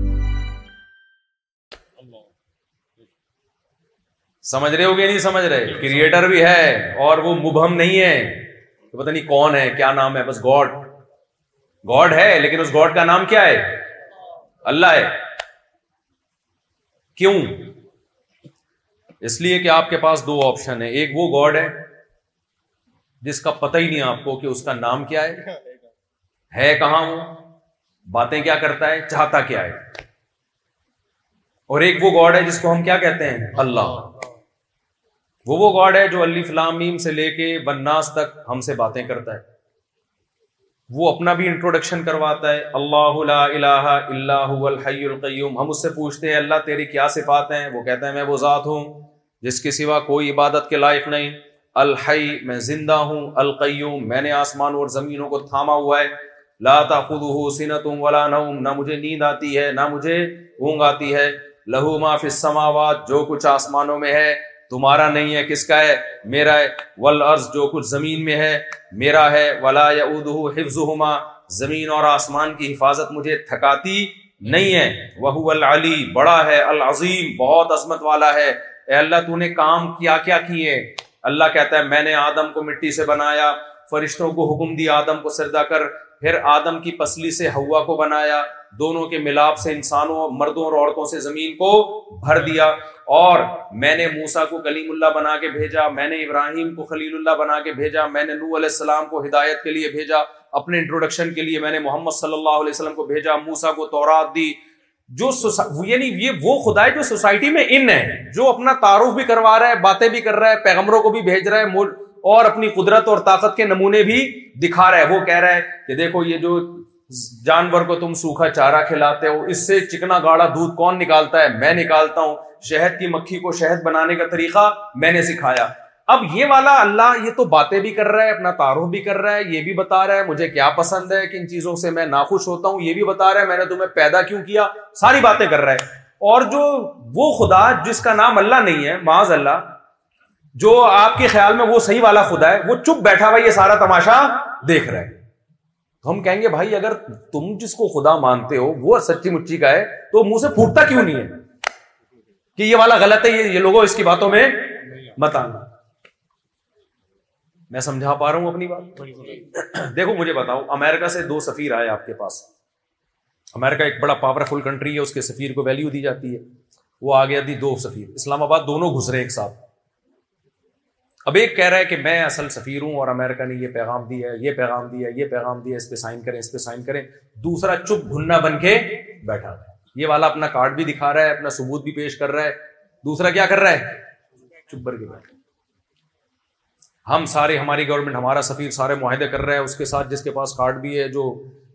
سمجھ رہے ہو گئے نہیں سمجھ رہے کریٹر بھی ہے اور وہ مبہم نہیں ہے پتا نہیں کون ہے کیا نام ہے بس گاڈ گاڈ ہے لیکن اس گاڈ کا نام کیا ہے اللہ ہے کیوں اس لیے کہ آپ کے پاس دو آپشن ہے ایک وہ گاڈ ہے جس کا پتہ ہی نہیں آپ کو کہ اس کا نام کیا ہے ہے کہاں وہ باتیں کیا کرتا ہے چاہتا کیا ہے اور ایک وہ گاڈ ہے جس کو ہم کیا کہتے ہیں اللہ وہ وہ گاڈ ہے جو اللہ فلامیم سے لے کے بناس تک ہم سے باتیں کرتا ہے وہ اپنا بھی انٹروڈکشن کرواتا ہے اللہ اللہ اللہ اللہ القیوم ہم اس سے پوچھتے ہیں اللہ تیری کیا صفات ہیں وہ کہتا ہے میں وہ ذات ہوں جس کے سوا کوئی عبادت کے لائق نہیں الحی میں زندہ ہوں القیوم میں نے آسمان اور زمینوں کو تھاما ہوا ہے لاتا خود نوم نہ مجھے نیند آتی ہے نہ مجھے اونگ آتی ہے لہو ما فی السماوات جو کچھ آسمانوں میں ہے تمہارا نہیں ہے کس کا ہے میرا ہے ہے جو کچھ زمین میں میرا ہے ولا زمین اور آسمان کی حفاظت مجھے تھکاتی نہیں ہے وہ العلی بڑا ہے العظیم بہت عظمت والا ہے اے اللہ تو نے کام کیا کیا کیے اللہ کہتا ہے میں نے آدم کو مٹی سے بنایا فرشتوں کو حکم دیا آدم کو سردا کر پھر آدم کی پسلی سے ہوا کو بنایا دونوں کے ملاپ سے انسانوں مردوں اور عورتوں سے زمین کو بھر دیا اور میں نے موسا کو کلیم اللہ بنا کے بھیجا میں نے ابراہیم کو خلیل اللہ بنا کے بھیجا میں نے نور علیہ السلام کو ہدایت کے لیے بھیجا اپنے انٹروڈکشن کے لیے میں نے محمد صلی اللہ علیہ وسلم کو بھیجا موسا کو تورات دی جو سوسا یعنی یہ وہ خدا جو سوسائٹی میں ان ہے جو اپنا تعارف بھی کروا رہا ہے باتیں بھی کر رہا ہے پیغمبروں کو بھی بھیج رہا ہے مول اور اپنی قدرت اور طاقت کے نمونے بھی دکھا رہا ہے وہ کہہ رہا ہے کہ دیکھو یہ جو جانور کو تم سوکھا چارہ کھلاتے ہو اس سے چکنا گاڑا دودھ کون نکالتا ہے میں نکالتا ہوں شہد کی مکھی کو شہد بنانے کا طریقہ میں نے سکھایا اب یہ والا اللہ یہ تو باتیں بھی کر رہا ہے اپنا تعارف بھی کر رہا ہے یہ بھی بتا رہا ہے مجھے کیا پسند ہے کن چیزوں سے میں ناخوش ہوتا ہوں یہ بھی بتا رہا ہے میں نے تمہیں پیدا کیوں کیا ساری باتیں کر رہا ہے اور جو وہ خدا جس کا نام اللہ نہیں ہے معاذ اللہ جو آپ کے خیال میں وہ صحیح والا خدا ہے وہ چپ بیٹھا ہوا یہ سارا تماشا دیکھ رہا ہے تو ہم کہیں گے بھائی اگر تم جس کو خدا مانتے ہو وہ سچی مچی کا ہے تو منہ سے پھوٹتا کیوں نہیں ہے کہ یہ والا غلط ہے یہ لوگوں اس کی باتوں میں آنا میں سمجھا پا رہا ہوں اپنی بات دیکھو مجھے بتاؤ امیرکا سے دو سفیر آئے آپ کے پاس امیرکا ایک بڑا پاورفل کنٹری ہے اس کے سفیر کو ویلیو دی جاتی ہے وہ آگے دی دو سفیر اسلام آباد دونوں گھس رہے ایک ساتھ اب ایک کہہ رہا ہے کہ میں اصل سفیر ہوں اور امریکہ نے یہ پیغام دیا ہے یہ پیغام دیا ہے یہ پیغام دیا ہے اس پہ سائن کریں اس پہ سائن کریں دوسرا چپ گھننا بن کے بیٹھا ہے یہ والا اپنا کارڈ بھی دکھا رہا ہے اپنا ثبوت بھی پیش کر رہا ہے دوسرا کیا کر رہا ہے چپ بھر کے بیٹھا ہم سارے ہماری گورنمنٹ ہمارا سفیر سارے معاہدے کر رہے ہیں اس کے ساتھ جس کے پاس کارڈ بھی ہے جو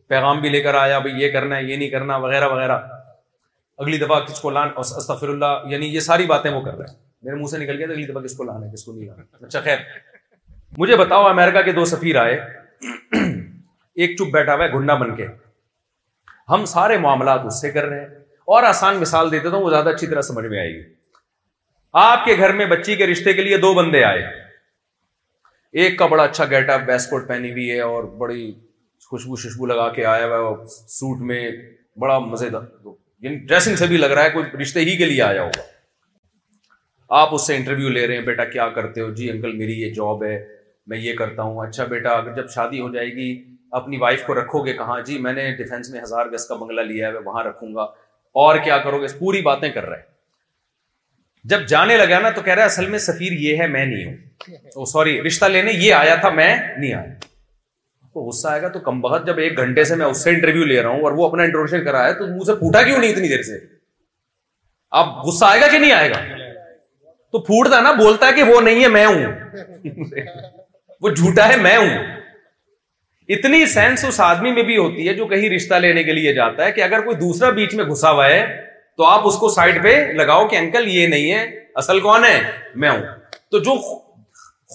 پیغام بھی لے کر آیا بھائی یہ کرنا ہے یہ نہیں کرنا وغیرہ وغیرہ اگلی دفعہ کس کو لان استفر اللہ یعنی یہ ساری باتیں وہ کر رہے ہیں میرے منہ سے نکل گیا تو اگلی دفعہ کس کو لانا ہے کس کو نہیں لانا اچھا خیر مجھے بتاؤ امیرکا کے دو سفیر آئے ایک چپ بیٹھا ہوا ہے گنڈا بن کے ہم سارے معاملات اس سے کر رہے ہیں اور آسان مثال دیتے تو وہ زیادہ اچھی طرح سمجھ میں آئے گی آپ کے گھر میں بچی کے رشتے کے لیے دو بندے آئے ایک کا بڑا اچھا اپ بیس کوٹ پہنی ہوئی ہے اور بڑی خوشبو ششبو لگا کے آیا ہوا ہے اور سوٹ میں بڑا مزے دار یعنی ڈریسنگ سے بھی لگ رہا ہے کوئی رشتے ہی کے لیے آیا ہوگا آپ اس سے انٹرویو لے رہے ہیں بیٹا کیا کرتے ہو جی انکل میری یہ جاب ہے میں یہ کرتا ہوں اچھا بیٹا اگر جب شادی ہو جائے گی اپنی وائف کو رکھو گے کہاں جی میں نے ڈیفینس میں ہزار گز کا بنگلہ لیا ہے وہاں رکھوں گا اور کیا کرو گے پوری باتیں کر رہے جب جانے لگا نا تو کہہ رہا اصل میں سفیر یہ ہے میں نہیں ہوں سوری oh, رشتہ لینے یہ آیا تھا میں نہیں آیا تو غصہ آئے گا تو کم بہت جب ایک گھنٹے سے میں اس سے انٹرویو لے رہا ہوں اور وہ اپنا انٹروڈکشن کرا ہے تو مجھ سے پوٹا کیوں نہیں اتنی دیر سے آپ غصہ آئے گا کہ نہیں آئے گا تو پھوٹتا نا بولتا ہے کہ وہ نہیں ہے میں ہوں وہ جھوٹا ہے میں ہوں اتنی سینس اس آدمی میں بھی ہوتی ہے جو کہیں رشتہ لینے کے لیے جاتا ہے کہ اگر کوئی دوسرا بیچ میں گھسا ہوا ہے تو آپ اس کو سائڈ پہ لگاؤ کہ انکل یہ نہیں ہے اصل کون ہے میں ہوں تو جو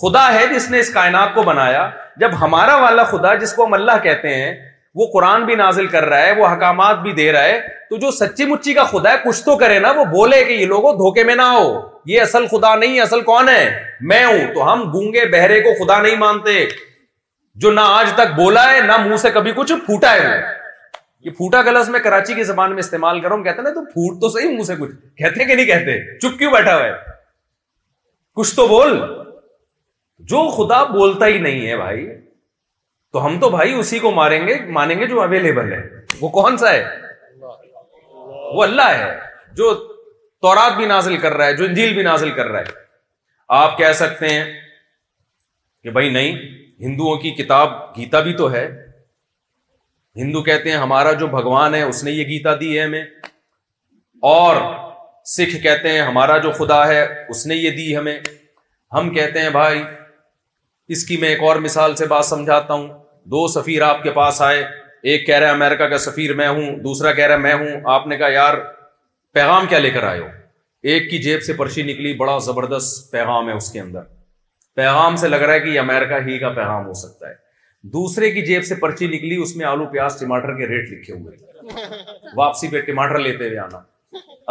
خدا ہے جس نے اس کائنات کو بنایا جب ہمارا والا خدا جس کو ہم اللہ کہتے ہیں وہ قرآن بھی نازل کر رہا ہے وہ حکامات بھی دے رہا ہے تو جو سچی مچی کا خدا ہے کچھ تو کرے نا وہ بولے کہ یہ لوگوں دھوکے میں نہ ہو یہ اصل خدا نہیں اصل کون ہے میں ہوں تو ہم گونگے بہرے کو خدا نہیں مانتے جو نہ آج تک بولا ہے نہ منہ سے کبھی کچھ پھوٹا ہے وہ یہ پھوٹا گلس میں کراچی کی زبان میں استعمال کر رہا ہوں کہتے نا تو پھوٹ تو صحیح منہ سے کچھ کہتے کہ نہیں کہتے چپ کیوں بیٹھا ہوا ہے کچھ تو بول جو خدا بولتا ہی نہیں ہے بھائی تو ہم تو بھائی اسی کو ماریں گے مانیں گے جو اویلیبل ہے وہ کون سا ہے وہ اللہ ہے جو تورات بھی نازل کر رہا ہے جو انجیل بھی نازل کر رہا ہے آپ کہہ سکتے ہیں کہ بھائی نہیں ہندوؤں کی کتاب گیتا بھی تو ہے ہندو کہتے ہیں ہمارا جو بھگوان ہے اس نے یہ گیتا دی ہے ہمیں اور سکھ کہتے ہیں ہمارا جو خدا ہے اس نے یہ دی ہمیں ہم کہتے ہیں بھائی اس کی میں ایک اور مثال سے بات سمجھاتا ہوں دو سفیر آپ کے پاس آئے ایک کہہ رہا ہے امیرکا کا سفیر میں ہوں دوسرا کہہ رہا ہے میں ہوں آپ نے کہا یار پیغام کیا لے کر آئے ہو ایک کی جیب سے پرچی نکلی بڑا زبردست پیغام ہے اس کے اندر پیغام سے لگ رہا ہے کہ یہ امیرکا ہی کا پیغام ہو سکتا ہے دوسرے کی جیب سے پرچی نکلی اس میں آلو پیاز ٹماٹر کے ریٹ لکھے ہوئے واپسی پہ ٹماٹر لیتے ہوئے آنا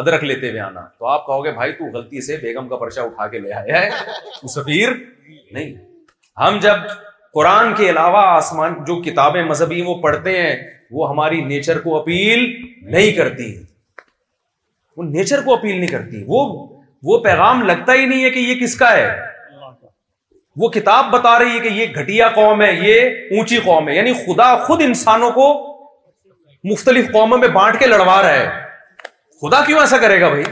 ادرک لیتے ہوئے آنا تو آپ کہو گے بھائی تو غلطی سے بیگم کا پرچا اٹھا کے لے آیا ہے سفیر نہیں ہم جب قرآن کے علاوہ آسمان جو کتابیں مذہبی وہ پڑھتے ہیں وہ ہماری نیچر کو اپیل نہیں کرتی وہ نیچر کو اپیل نہیں کرتی وہ وہ پیغام لگتا ہی نہیں ہے کہ یہ کس کا ہے وہ کتاب بتا رہی ہے کہ یہ گھٹیا قوم ہے یہ اونچی قوم ہے یعنی خدا خود انسانوں کو مختلف قوموں میں بانٹ کے لڑوا رہا ہے خدا کیوں ایسا کرے گا بھائی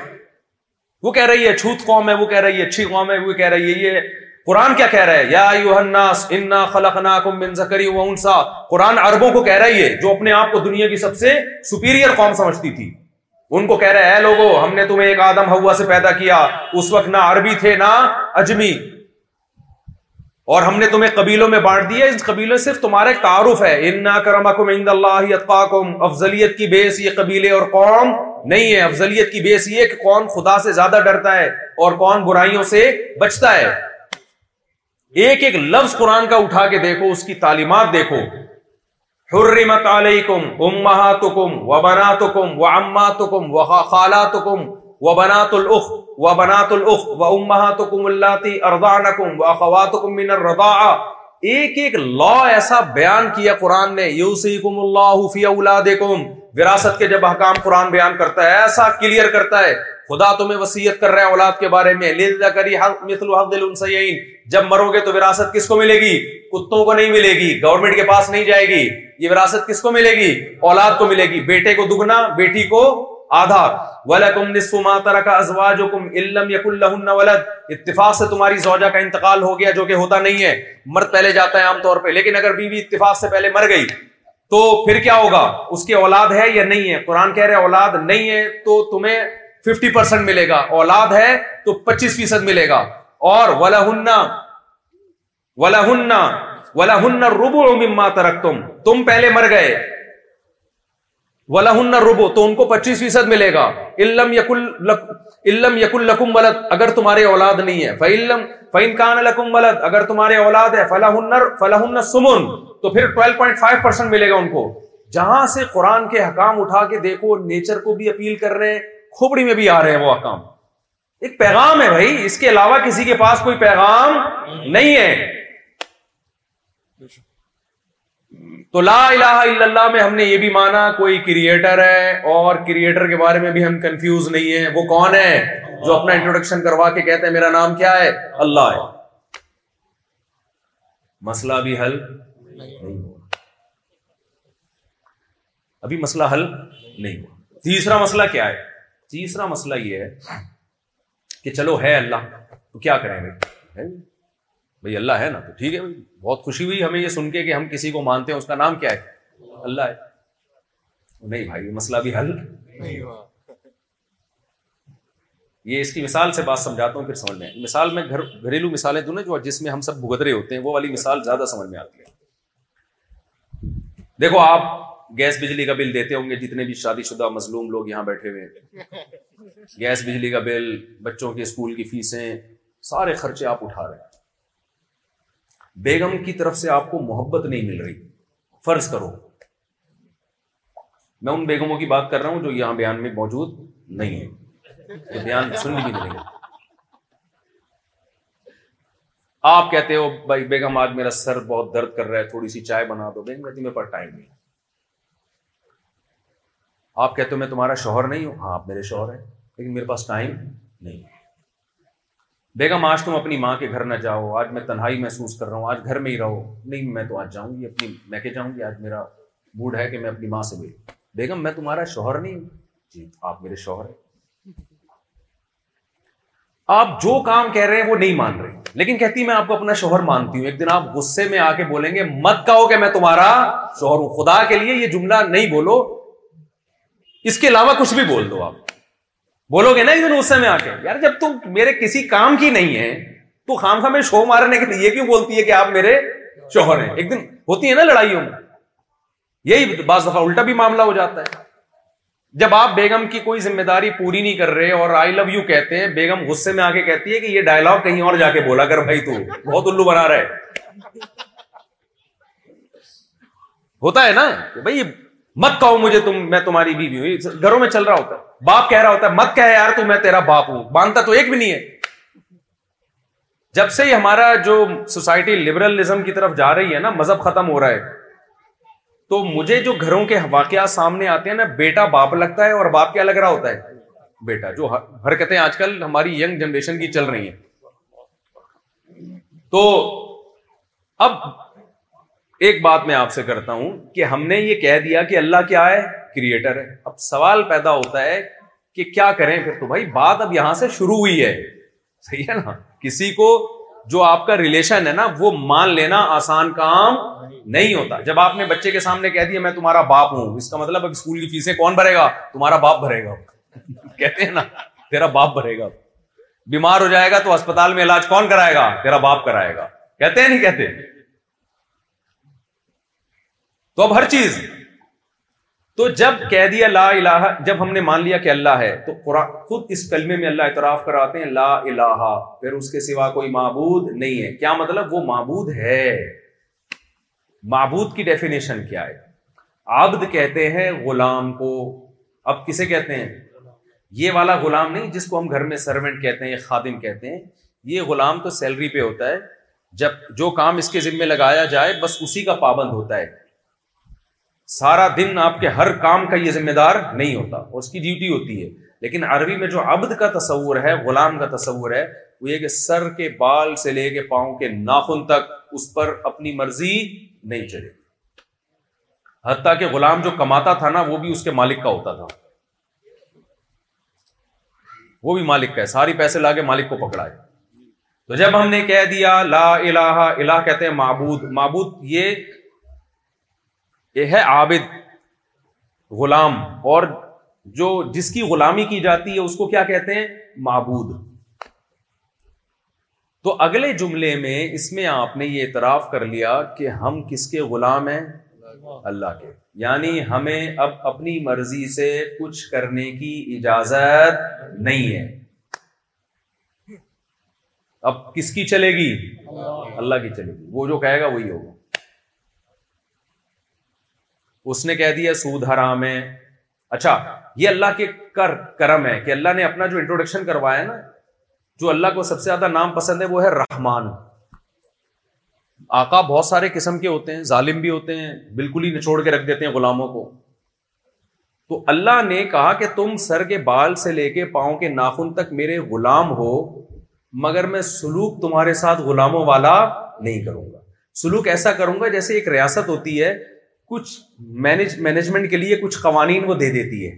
وہ کہہ رہی ہے چھوت قوم ہے وہ کہہ رہی ہے اچھی قوم ہے وہ کہہ رہی ہے یہ قرآن کیا کہہ رہا ہے یا الناس انا خلقناکم من ذکری و انسا قرآن عربوں کو کہہ رہا ہے جو اپنے آپ کو دنیا کی سب سے سپیریئر قوم سمجھتی تھی ان کو کہہ رہا ہے اے لوگو ہم نے تمہیں ایک آدم ہوا سے پیدا کیا اس وقت نہ عربی تھے نہ اجمی اور ہم نے تمہیں قبیلوں میں بانٹ دیا اس قبیلے صرف تمہارا ایک تعارف ہے انا کرمکم عند اللہ اتقاکم افضلیت کی بیس یہ قبیلے اور قوم نہیں ہے افضلیت کی بیس یہ کہ کون خدا سے زیادہ ڈرتا ہے اور کون برائیوں سے بچتا ہے ایک ایک لفظ قرآن کا اٹھا کے دیکھو اس کی تعلیمات دیکھو حرمت علیکم امہاتکم و بناتکم و عماتکم و خالاتکم و بنات الاخ و بنات الاخ و امہاتکم اللاتی ارضانکم و اخواتکم من الرضاعہ ایک ایک لا ایسا بیان کیا قرآن نے یوسیکم اللہ فی اولادکم وراثت کے جب حکام قرآن بیان کرتا ہے ایسا کلیئر کرتا ہے خدا تمہیں وسیعت کر رہا ہے اولاد کے بارے میں جب مرو گے تو وراثت کس کو ملے گی کتوں کو نہیں ملے گی گورنمنٹ کے پاس نہیں جائے گی یہ وراثت کس کو ملے گی اولاد کو ملے گی بیٹے کو دگنا بیٹی کو آدھا وَلَكُمْ نِصْفُ مَا تَرَكَ أَزْوَاجُكُمْ إِلَّمْ يَكُنْ لَهُنَّ وَلَدٌ اتفاق سے تمہاری زوجہ کا انتقال ہو گیا جو کہ ہوتا نہیں ہے مرد پہلے جاتا ہے عام طور پہ لیکن اگر بیوی بی اتفاق سے پہلے مر گئی تو پھر کیا ہوگا اس کی اولاد ہے یا نہیں ہے قرآن کہہ رہے اولاد نہیں ہے تو تمہیں ففٹی پرسینٹ ملے گا اولاد ہے تو پچیس فیصد ملے گا اور ولاح ربو مما ترک تم تم پہلے مر گئے ولا ربو تو ان کو پچیس فیصد ملے گا علم یقل علم یق القم ولد اگر تمہارے اولاد نہیں ہے فعلم فعین کان لکم ولد اگر تمہارے اولاد ہے فلاح فلاح سمن تو پھر 12.5 پوائنٹ فائیو پرسینٹ ملے گا ان کو جہاں سے قرآن کے حکام اٹھا کے دیکھو نیچر کو بھی اپیل کر رہے ہیں کھوپڑی میں بھی آ رہے ہیں وہ حکام ایک پیغام ہے بھائی اس کے علاوہ کسی کے پاس کوئی پیغام نہیں ہے تو لا الہ الا اللہ میں ہم نے یہ بھی مانا کوئی کریٹر ہے اور کریٹر کے بارے میں بھی ہم کنفیوز نہیں ہیں وہ کون ہے جو اپنا انٹروڈکشن کروا کے کہتے ہیں میرا نام کیا ہے اللہ ہے مسئلہ بھی حل ابھی مسئلہ حل نہیں ہوا تیسرا مسئلہ کیا ہے تیسرا مسئلہ یہ ہے کہ چلو ہے اللہ تو کیا کریں بھائی اللہ ہے نا تو ٹھیک ہے بھائی بہت خوشی ہوئی ہمیں یہ سن کے کہ ہم کسی کو مانتے ہیں اس کا نام کیا ہے اللہ ہے نہیں بھائی یہ مسئلہ بھی حل نہیں یہ اس کی مثال سے بات سمجھاتا ہوں پھر سمجھ میں مثال میں گھریلو مثالیں دوں نا جو جس میں ہم سب بھگت رہے ہوتے ہیں وہ والی مثال زیادہ سمجھ میں آتی ہے دیکھو آپ گیس بجلی کا بل دیتے ہوں گے جتنے بھی شادی شدہ مظلوم لوگ یہاں بیٹھے ہوئے ہیں گیس بجلی کا بل بچوں کے اسکول کی فیسیں سارے خرچے آپ اٹھا رہے ہیں بیگم کی طرف سے آپ کو محبت نہیں مل رہی فرض کرو میں ان بیگموں کی بات کر رہا ہوں جو یہاں بیان میں موجود نہیں ہے بیان سن بھی نہیں آپ کہتے ہو بھائی بیگم آج میرا سر بہت درد کر رہا ہے تھوڑی سی چائے بنا دو بیگم کہتی میرے پاس ٹائم نہیں آپ کہتے ہو میں تمہارا شوہر نہیں ہوں ہاں آپ میرے میرے شوہر ہیں لیکن پاس ٹائم نہیں بیگم آج تم اپنی ماں کے گھر نہ جاؤ آج میں تنہائی محسوس کر رہا ہوں آج گھر میں ہی رہو نہیں میں تو آج جاؤں گی اپنی میں کہ جاؤں گی آج میرا موڈ ہے کہ میں اپنی ماں سے ملوں بیگم میں تمہارا شوہر نہیں ہوں جی آپ میرے شوہر ہیں آپ جو کام کہہ رہے ہیں وہ نہیں مان رہے لیکن کہتی میں آپ کو اپنا شوہر مانتی ہوں ایک دن آپ غصے میں آ کے بولیں گے مت کہو کہ میں تمہارا شوہر ہوں خدا کے لیے یہ جملہ نہیں بولو اس کے علاوہ کچھ بھی بول دو آپ بولو گے نا ایک دن غصے میں آ کے یار جب تم میرے کسی کام کی نہیں ہے تو خام خام میں شو مارنے کے لیے یہ کیوں بولتی ہے کہ آپ میرے شوہر ہیں ایک دن ہوتی ہے نا لڑائیوں میں یہی بعض دفعہ الٹا بھی معاملہ ہو جاتا ہے جب آپ بیگم کی کوئی ذمہ داری پوری نہیں کر رہے اور آئی لو یو کہتے ہیں بیگم غصے میں آ کے کہتی ہے کہ یہ ڈائلگ کہیں اور جا کے بولا کر بھائی تو بہت الو بنا رہا ہے ہوتا ہے نا کہ بھائی مت کہو مجھے تم میں تمہاری بیوی ہوں گھروں میں چل رہا ہوتا ہے باپ کہہ رہا ہوتا ہے مت کہہ یار تو میں تیرا باپ ہوں باندھتا تو ایک بھی نہیں ہے جب سے ہمارا جو سوسائٹی لبرلزم کی طرف جا رہی ہے نا مذہب ختم ہو رہا ہے تو مجھے جو گھروں کے واقعات سامنے آتے ہیں نا بیٹا باپ لگتا ہے اور باپ کیا لگ رہا ہوتا ہے بیٹا جو حرکتیں آج کل ہماری یگ جنریشن کی چل رہی ہیں تو اب ایک بات میں آپ سے کرتا ہوں کہ ہم نے یہ کہہ دیا کہ اللہ کیا ہے کریٹر ہے اب سوال پیدا ہوتا ہے کہ کیا کریں پھر تو بھائی بات اب یہاں سے شروع ہوئی ہے صحیح ہے نا کسی کو جو آپ کا ریلیشن ہے نا وہ مان لینا آسان کام نہیں ہوتا جب آپ نے بچے کے سامنے کہہ دیا میں تمہارا باپ ہوں اس کا مطلب اب اسکول کی فیسیں کون بھرے گا تمہارا باپ بھرے گا کہتے ہیں نا تیرا باپ بھرے گا بیمار ہو جائے گا تو اسپتال میں علاج کون کرائے گا تیرا باپ کرائے گا کہتے ہیں نہیں کہتے تو اب ہر چیز تو جب کہہ دیا لا الہ جب ہم نے مان لیا کہ اللہ ہے تو قرآن خود اس کلمے میں اللہ اعتراف کراتے ہیں لا الہ پھر اس کے سوا کوئی معبود نہیں ہے کیا مطلب وہ معبود ہے معبود کی ڈیفینیشن کیا ہے عبد کہتے ہیں غلام کو اب کسے کہتے ہیں یہ والا غلام نہیں جس کو ہم گھر میں سروینٹ کہتے ہیں خادم کہتے ہیں یہ غلام تو سیلری پہ ہوتا ہے جب جو کام اس کے ذمے لگایا جائے بس اسی کا پابند ہوتا ہے سارا دن آپ کے ہر کام کا یہ ذمہ دار نہیں ہوتا اس کی ڈیوٹی ہوتی ہے لیکن عربی میں جو عبد کا تصور ہے غلام کا تصور ہے وہ یہ کہ سر کے بال سے لے کے پاؤں کے ناخن تک اس پر اپنی مرضی نہیں چلے حتیٰ کہ غلام جو کماتا تھا نا وہ بھی اس کے مالک کا ہوتا تھا وہ بھی مالک کا ہے ساری پیسے لا کے مالک کو پکڑائے تو جب ہم نے کہہ دیا لا الہ الہ کہتے ہیں معبود معبود یہ ہے عابد غلام اور جو جس کی غلامی کی جاتی ہے اس کو کیا کہتے ہیں معبود تو اگلے جملے میں اس میں آپ نے یہ اعتراف کر لیا کہ ہم کس کے غلام ہیں اللہ کے یعنی ہمیں اب اپنی مرضی سے کچھ کرنے کی اجازت نہیں ہے اب کس کی چلے گی اللہ کی چلے گی وہ جو کہے گا وہی ہوگا اس نے کہہ دیا سود حرام ہے اچھا یہ اللہ کے کر کرم ہے کہ اللہ نے اپنا جو انٹروڈکشن کروایا نا جو اللہ کو سب سے زیادہ نام پسند ہے وہ ہے رحمان آقا بہت سارے قسم کے ہوتے ہیں ظالم بھی ہوتے ہیں بالکل ہی نچوڑ کے رکھ دیتے ہیں غلاموں کو تو اللہ نے کہا کہ تم سر کے بال سے لے کے پاؤں کے ناخن تک میرے غلام ہو مگر میں سلوک تمہارے ساتھ غلاموں والا نہیں کروں گا سلوک ایسا کروں گا جیسے ایک ریاست ہوتی ہے کچھ مینج مینجمنٹ کے لیے کچھ قوانین وہ دے دیتی ہے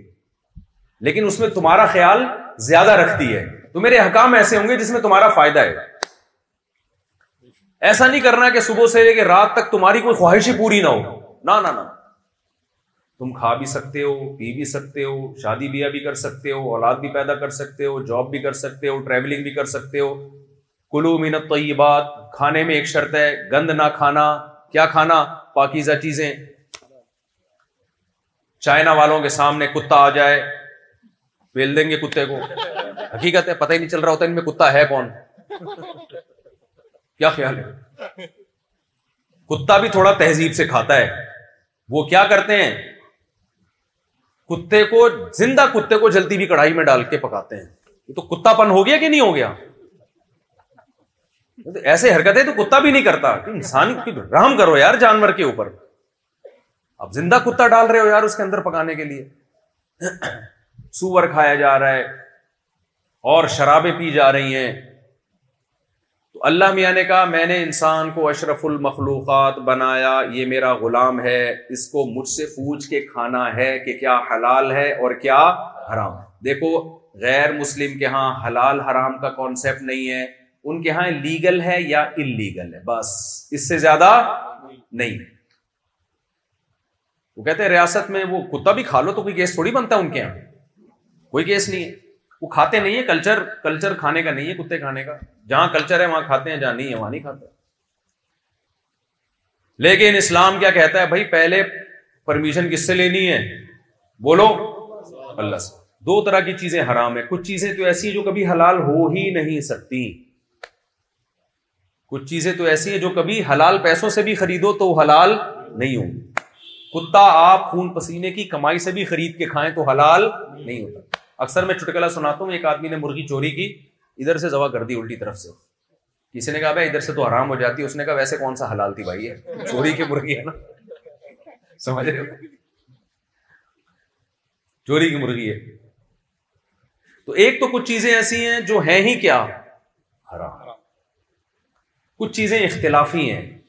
لیکن اس میں تمہارا خیال زیادہ رکھتی ہے تو میرے حکام ایسے ہوں گے جس میں تمہارا فائدہ ہے ایسا نہیں کرنا کہ صبح سے لے کے رات تک تمہاری کوئی خواہش ہی پوری نہ ہو نہ نہ تم کھا بھی سکتے ہو پی بھی سکتے ہو شادی بیاہ بھی کر سکتے ہو اولاد بھی پیدا کر سکتے ہو جاب بھی کر سکتے ہو ٹریولنگ بھی کر سکتے ہو کلو مینت تو یہ بات کھانے میں ایک شرط ہے گند نہ کھانا کیا کھانا پاکیزہ چیزیں چائنا والوں کے سامنے کتا آ جائے بیل دیں گے کتے کو حقیقت ہے پتہ ہی نہیں چل رہا ہوتا ان میں کتا ہے کون کیا خیال ہے کتا بھی تھوڑا تہذیب سے کھاتا ہے وہ کیا کرتے ہیں کتے کو زندہ کتے کو جلدی بھی کڑھائی میں ڈال کے پکاتے ہیں یہ تو کتا پن ہو گیا کہ نہیں ہو گیا ایسے حرکتیں تو کتا بھی نہیں کرتا انسان رحم کرو یار جانور کے اوپر زندہ کتا ڈال رہے ہو یار اس کے اندر پکانے کے لیے سور کھایا جا رہا ہے اور شرابیں پی جا رہی ہیں تو اللہ میاں نے کہا میں نے انسان کو اشرف المخلوقات بنایا یہ میرا غلام ہے اس کو مجھ سے پوچھ کے کھانا ہے کہ کیا حلال ہے اور کیا حرام ہے دیکھو غیر مسلم کے ہاں حلال حرام کا کانسیپٹ نہیں ہے ان کے ہاں لیگل ہے یا ان لیگل ہے بس اس سے زیادہ نہیں وہ کہتے ہیں ریاست میں وہ کتا بھی کھا لو تو کوئی گیس تھوڑی بنتا ہے ان کے یہاں کوئی گیس نہیں ہے وہ کھاتے نہیں ہے کلچر کلچر کھانے کا نہیں ہے کتے کھانے کا جہاں کلچر ہے وہاں کھاتے ہیں جہاں نہیں ہے وہاں نہیں کھاتے لیکن اسلام کیا کہتا ہے بھائی پہلے پرمیشن کس سے لینی ہے بولو اللہ سے دو طرح کی چیزیں حرام ہیں کچھ چیزیں تو ایسی ہیں جو کبھی حلال ہو ہی نہیں سکتی کچھ چیزیں تو ایسی ہیں جو کبھی حلال پیسوں سے بھی خریدو تو حلال نہیں ہوں گی کتا آپ خون پسینے کی کمائی سے بھی خرید کے کھائیں تو حلال نہیں ہوتا اکثر میں چٹکلا سناتا ہوں ایک آدمی نے مرغی چوری کی ادھر سے زبا کر دی الٹی طرف سے کسی نے کہا بھائی ادھر سے تو آرام ہو جاتی ہے اس نے کہا ویسے کون سا حلال تھی بھائی ہے چوری کی مرغی ہے نا سمجھ رہے چوری کی مرغی ہے تو ایک تو کچھ چیزیں ایسی ہیں جو ہیں ہی کیا حرام کچھ چیزیں اختلافی ہیں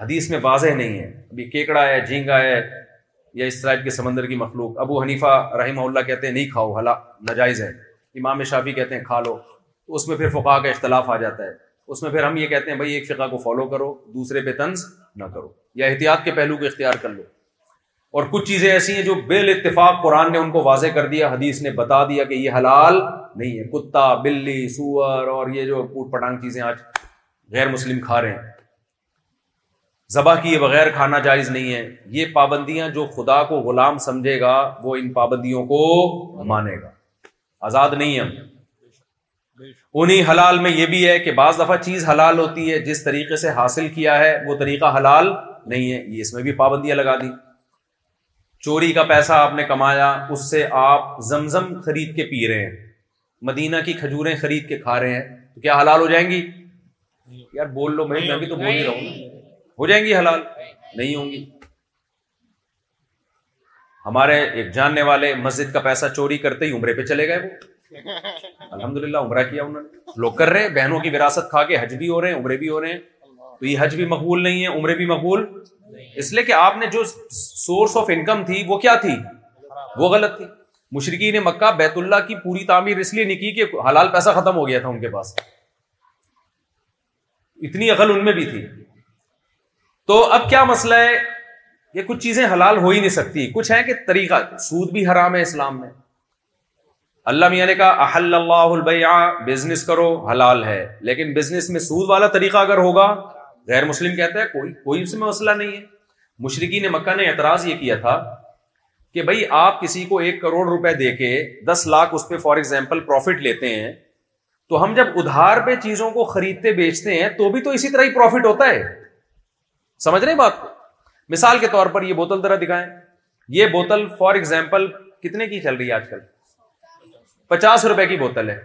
حدیث میں واضح نہیں ہے ابھی کیکڑا ہے جھینگا ہے یا اس طرح کے سمندر کی مخلوق ابو حنیفہ رحمہ اللہ کہتے ہیں نہیں کھاؤ حلا ناجائز ہے امام شافی کہتے ہیں کھا لو تو اس میں پھر فقا کا اختلاف آ جاتا ہے اس میں پھر ہم یہ کہتے ہیں بھائی ایک فقا کو فالو کرو دوسرے پہ طنز نہ کرو یا احتیاط کے پہلو کو اختیار کر لو اور کچھ چیزیں ایسی ہیں جو بال اتفاق قرآن نے ان کو واضح کر دیا حدیث نے بتا دیا کہ یہ حلال نہیں ہے کتا بلی سور اور یہ جو پوٹ پٹانگ چیزیں آج غیر مسلم کھا رہے ہیں ذبح کیے بغیر کھانا جائز نہیں ہے یہ پابندیاں جو خدا کو غلام سمجھے گا وہ ان پابندیوں کو مانے گا آزاد نہیں ہے انہیں حلال میں یہ بھی ہے کہ بعض دفعہ چیز حلال ہوتی ہے جس طریقے سے حاصل کیا ہے وہ طریقہ حلال نہیں ہے یہ اس میں بھی پابندیاں لگا دی چوری کا پیسہ آپ نے کمایا اس سے آپ زمزم خرید کے پی رہے ہیں مدینہ کی کھجوریں خرید کے کھا رہے ہیں تو کیا حلال ہو جائیں گی یار بول لو میں بھی تو بول ہی رہا ہوں ہو جائیں گی حلال نہیں ہوں گی ہمارے ایک جاننے والے مسجد کا پیسہ چوری کرتے ہی عمرے پہ چلے گئے وہ الحمد للہ عمرہ کیا انہوں نے لوگ کر رہے بہنوں کی وراثت کھا کے حج بھی ہو رہے ہیں عمرے بھی ہو رہے ہیں تو یہ حج بھی مقبول نہیں ہے عمرے بھی مقبول اس لیے کہ آپ نے جو سورس آف انکم تھی وہ کیا تھی وہ غلط تھی مشرقی نے مکہ بیت اللہ کی پوری تعمیر اس لیے نہیں کی کہ حلال پیسہ ختم ہو گیا تھا ان کے پاس اتنی عقل ان میں بھی تھی تو اب کیا مسئلہ ہے یہ کچھ چیزیں حلال ہو ہی نہیں سکتی کچھ ہے کہ طریقہ سود بھی حرام ہے اسلام میں اللہ میاں نے کہا احل اللہ البیع بزنس کرو حلال ہے لیکن بزنس میں سود والا طریقہ اگر ہوگا غیر مسلم کہتا ہے کوئی کوئی اس میں مسئلہ نہیں ہے مشرقی نے مکہ نے اعتراض یہ کیا تھا کہ بھائی آپ کسی کو ایک کروڑ روپے دے کے دس لاکھ اس پہ فار ایگزامپل پروفٹ لیتے ہیں تو ہم جب ادھار پہ چیزوں کو خریدتے بیچتے ہیں تو بھی تو اسی طرح ہی پروفٹ ہوتا ہے سمجھ ہیں بات کو مثال کے طور پر یہ بوتل ذرا دکھائیں یہ بوتل فار ایگزامپل کتنے کی چل رہی ہے آج کل پچاس روپے کی بوتل ہے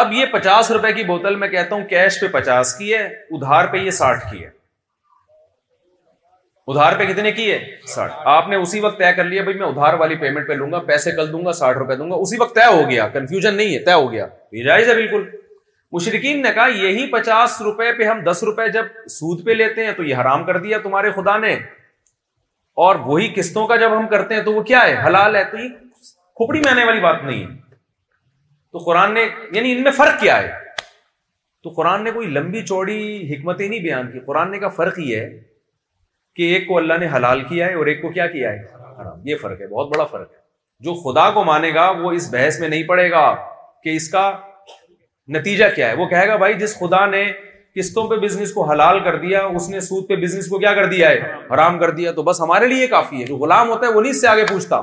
اب یہ پچاس روپے کی بوتل میں کہتا ہوں کیش پہ پچاس کی ہے ادھار پہ یہ ساٹھ کی ہے ادھار پہ کتنے کی ہے ساٹھ آپ نے اسی وقت طے کر لیا بھائی میں ادھار والی پیمنٹ پہ لوں گا پیسے کل دوں گا ساٹھ روپے دوں گا اسی وقت طے ہو گیا کنفیوژن نہیں ہے طے ہو گیا یہ جائز ہے بالکل مشرقین نے کہا یہی پچاس روپے پہ ہم دس روپے جب سود پہ لیتے ہیں تو یہ حرام کر دیا تمہارے خدا نے اور وہی قسطوں کا جب ہم کرتے ہیں تو وہ کیا ہے حلال ہے تو یہ کھوپڑی میں آنے والی بات نہیں ہے تو قرآن نے یعنی ان میں فرق کیا ہے تو قرآن نے کوئی لمبی چوڑی حکمت نہیں بیان کی قرآن نے کا فرق یہ ہے کہ ایک کو اللہ نے حلال کیا ہے اور ایک کو کیا کیا ہے حرام یہ فرق ہے بہت بڑا فرق ہے جو خدا کو مانے گا وہ اس بحث میں نہیں پڑے گا کہ اس کا نتیجہ کیا ہے وہ کہے گا بھائی جس خدا نے قسطوں پہ بزنس کو حلال کر دیا اس نے سود پہ بزنس کو کیا کر دیا ہے حرام کر دیا تو بس ہمارے لیے کافی ہے جو غلام ہوتا ہے وہ نہیں اس سے آگے پوچھتا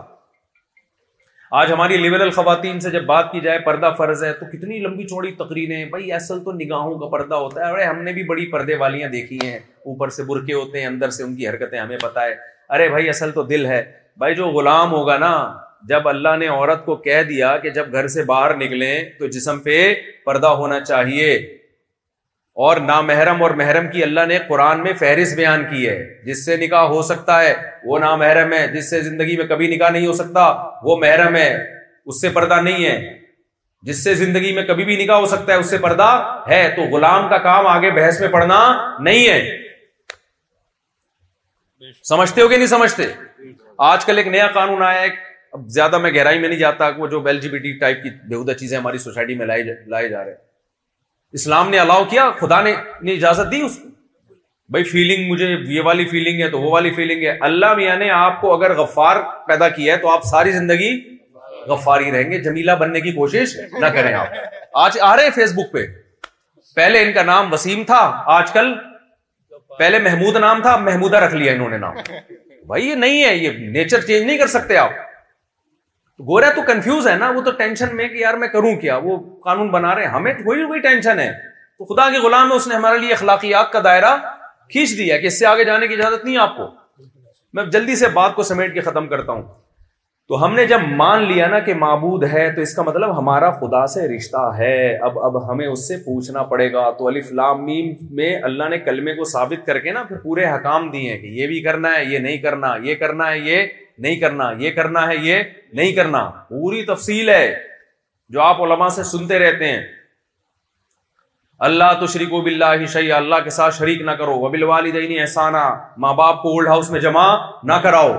آج ہماری لیبرل خواتین سے جب بات کی جائے پردہ فرض ہے تو کتنی لمبی چوڑی تقریریں بھائی اصل تو نگاہوں کا پردہ ہوتا ہے ارے ہم نے بھی بڑی پردے والیاں دیکھی ہیں اوپر سے برقے ہوتے ہیں اندر سے ان کی حرکتیں ہمیں ہے ارے بھائی اصل تو دل ہے بھائی جو غلام ہوگا نا جب اللہ نے عورت کو کہہ دیا کہ جب گھر سے باہر نکلیں تو جسم پہ پردہ ہونا چاہیے اور نامحرم اور محرم کی اللہ نے قرآن میں فہرست بیان کی ہے جس سے نکاح ہو سکتا ہے وہ نامحرم ہے جس سے زندگی میں کبھی نکاح نہیں ہو سکتا وہ محرم ہے اس سے پردہ نہیں ہے جس سے زندگی میں کبھی بھی نکاح ہو سکتا ہے اس سے پردہ ہے تو غلام کا کام آگے بحث میں پڑھنا نہیں ہے سمجھتے ہو کہ نہیں سمجھتے آج کل ایک نیا قانون آیا ہے اب زیادہ میں گہرائی میں نہیں جاتا وہ جو L G B T type کی بےودہ چیزیں ہماری سوسائٹی میں لائے جا, رہے اسلام نے نے الاؤ کیا خدا اجازت دی اس کو بھائی فیلنگ مجھے یہ والی فیلنگ ہے تو وہ والی فیلنگ ہے اللہ میاں نے آپ کو اگر غفار پیدا کیا ہے تو آپ ساری زندگی غفار ہی رہیں گے جمیلا بننے کی کوشش نہ کریں آپ آج آ رہے فیس بک پہ پہلے ان کا نام وسیم تھا آج کل پہلے محمود نام تھا محمودہ رکھ لیا انہوں نے نام بھائی یہ نہیں ہے یہ نیچر چینج نہیں کر سکتے آپ گورا تو کنفیوز ہے نا وہ تو ٹینشن میں کہ یار میں کروں کیا وہ قانون بنا رہے ہیں ہمیں ٹینشن ہے تو خدا کے غلام ہے اس نے ہمارے لیے اخلاقیات کا دائرہ کھینچ دیا کہ اس سے آگے جانے کی اجازت نہیں آپ کو میں جلدی سے بات کو سمیٹ کے ختم کرتا ہوں تو ہم نے جب مان لیا نا کہ معبود ہے تو اس کا مطلب ہمارا خدا سے رشتہ ہے اب اب ہمیں اس سے پوچھنا پڑے گا تو علی فلام میں اللہ نے کلمے کو ثابت کر کے نا پھر پورے حکام دیے کہ یہ بھی کرنا ہے یہ نہیں کرنا یہ کرنا ہے یہ نہیں کرنا یہ کرنا ہے یہ نہیں کرنا پوری تفصیل ہے جو آپ علماء سے سنتے رہتے ہیں اللہ تو شریک و بلّہ ہی اللہ کے ساتھ شریک نہ کرو وبل بل احسانہ ماں باپ کو اولڈ ہاؤس میں جمع نہ کراؤ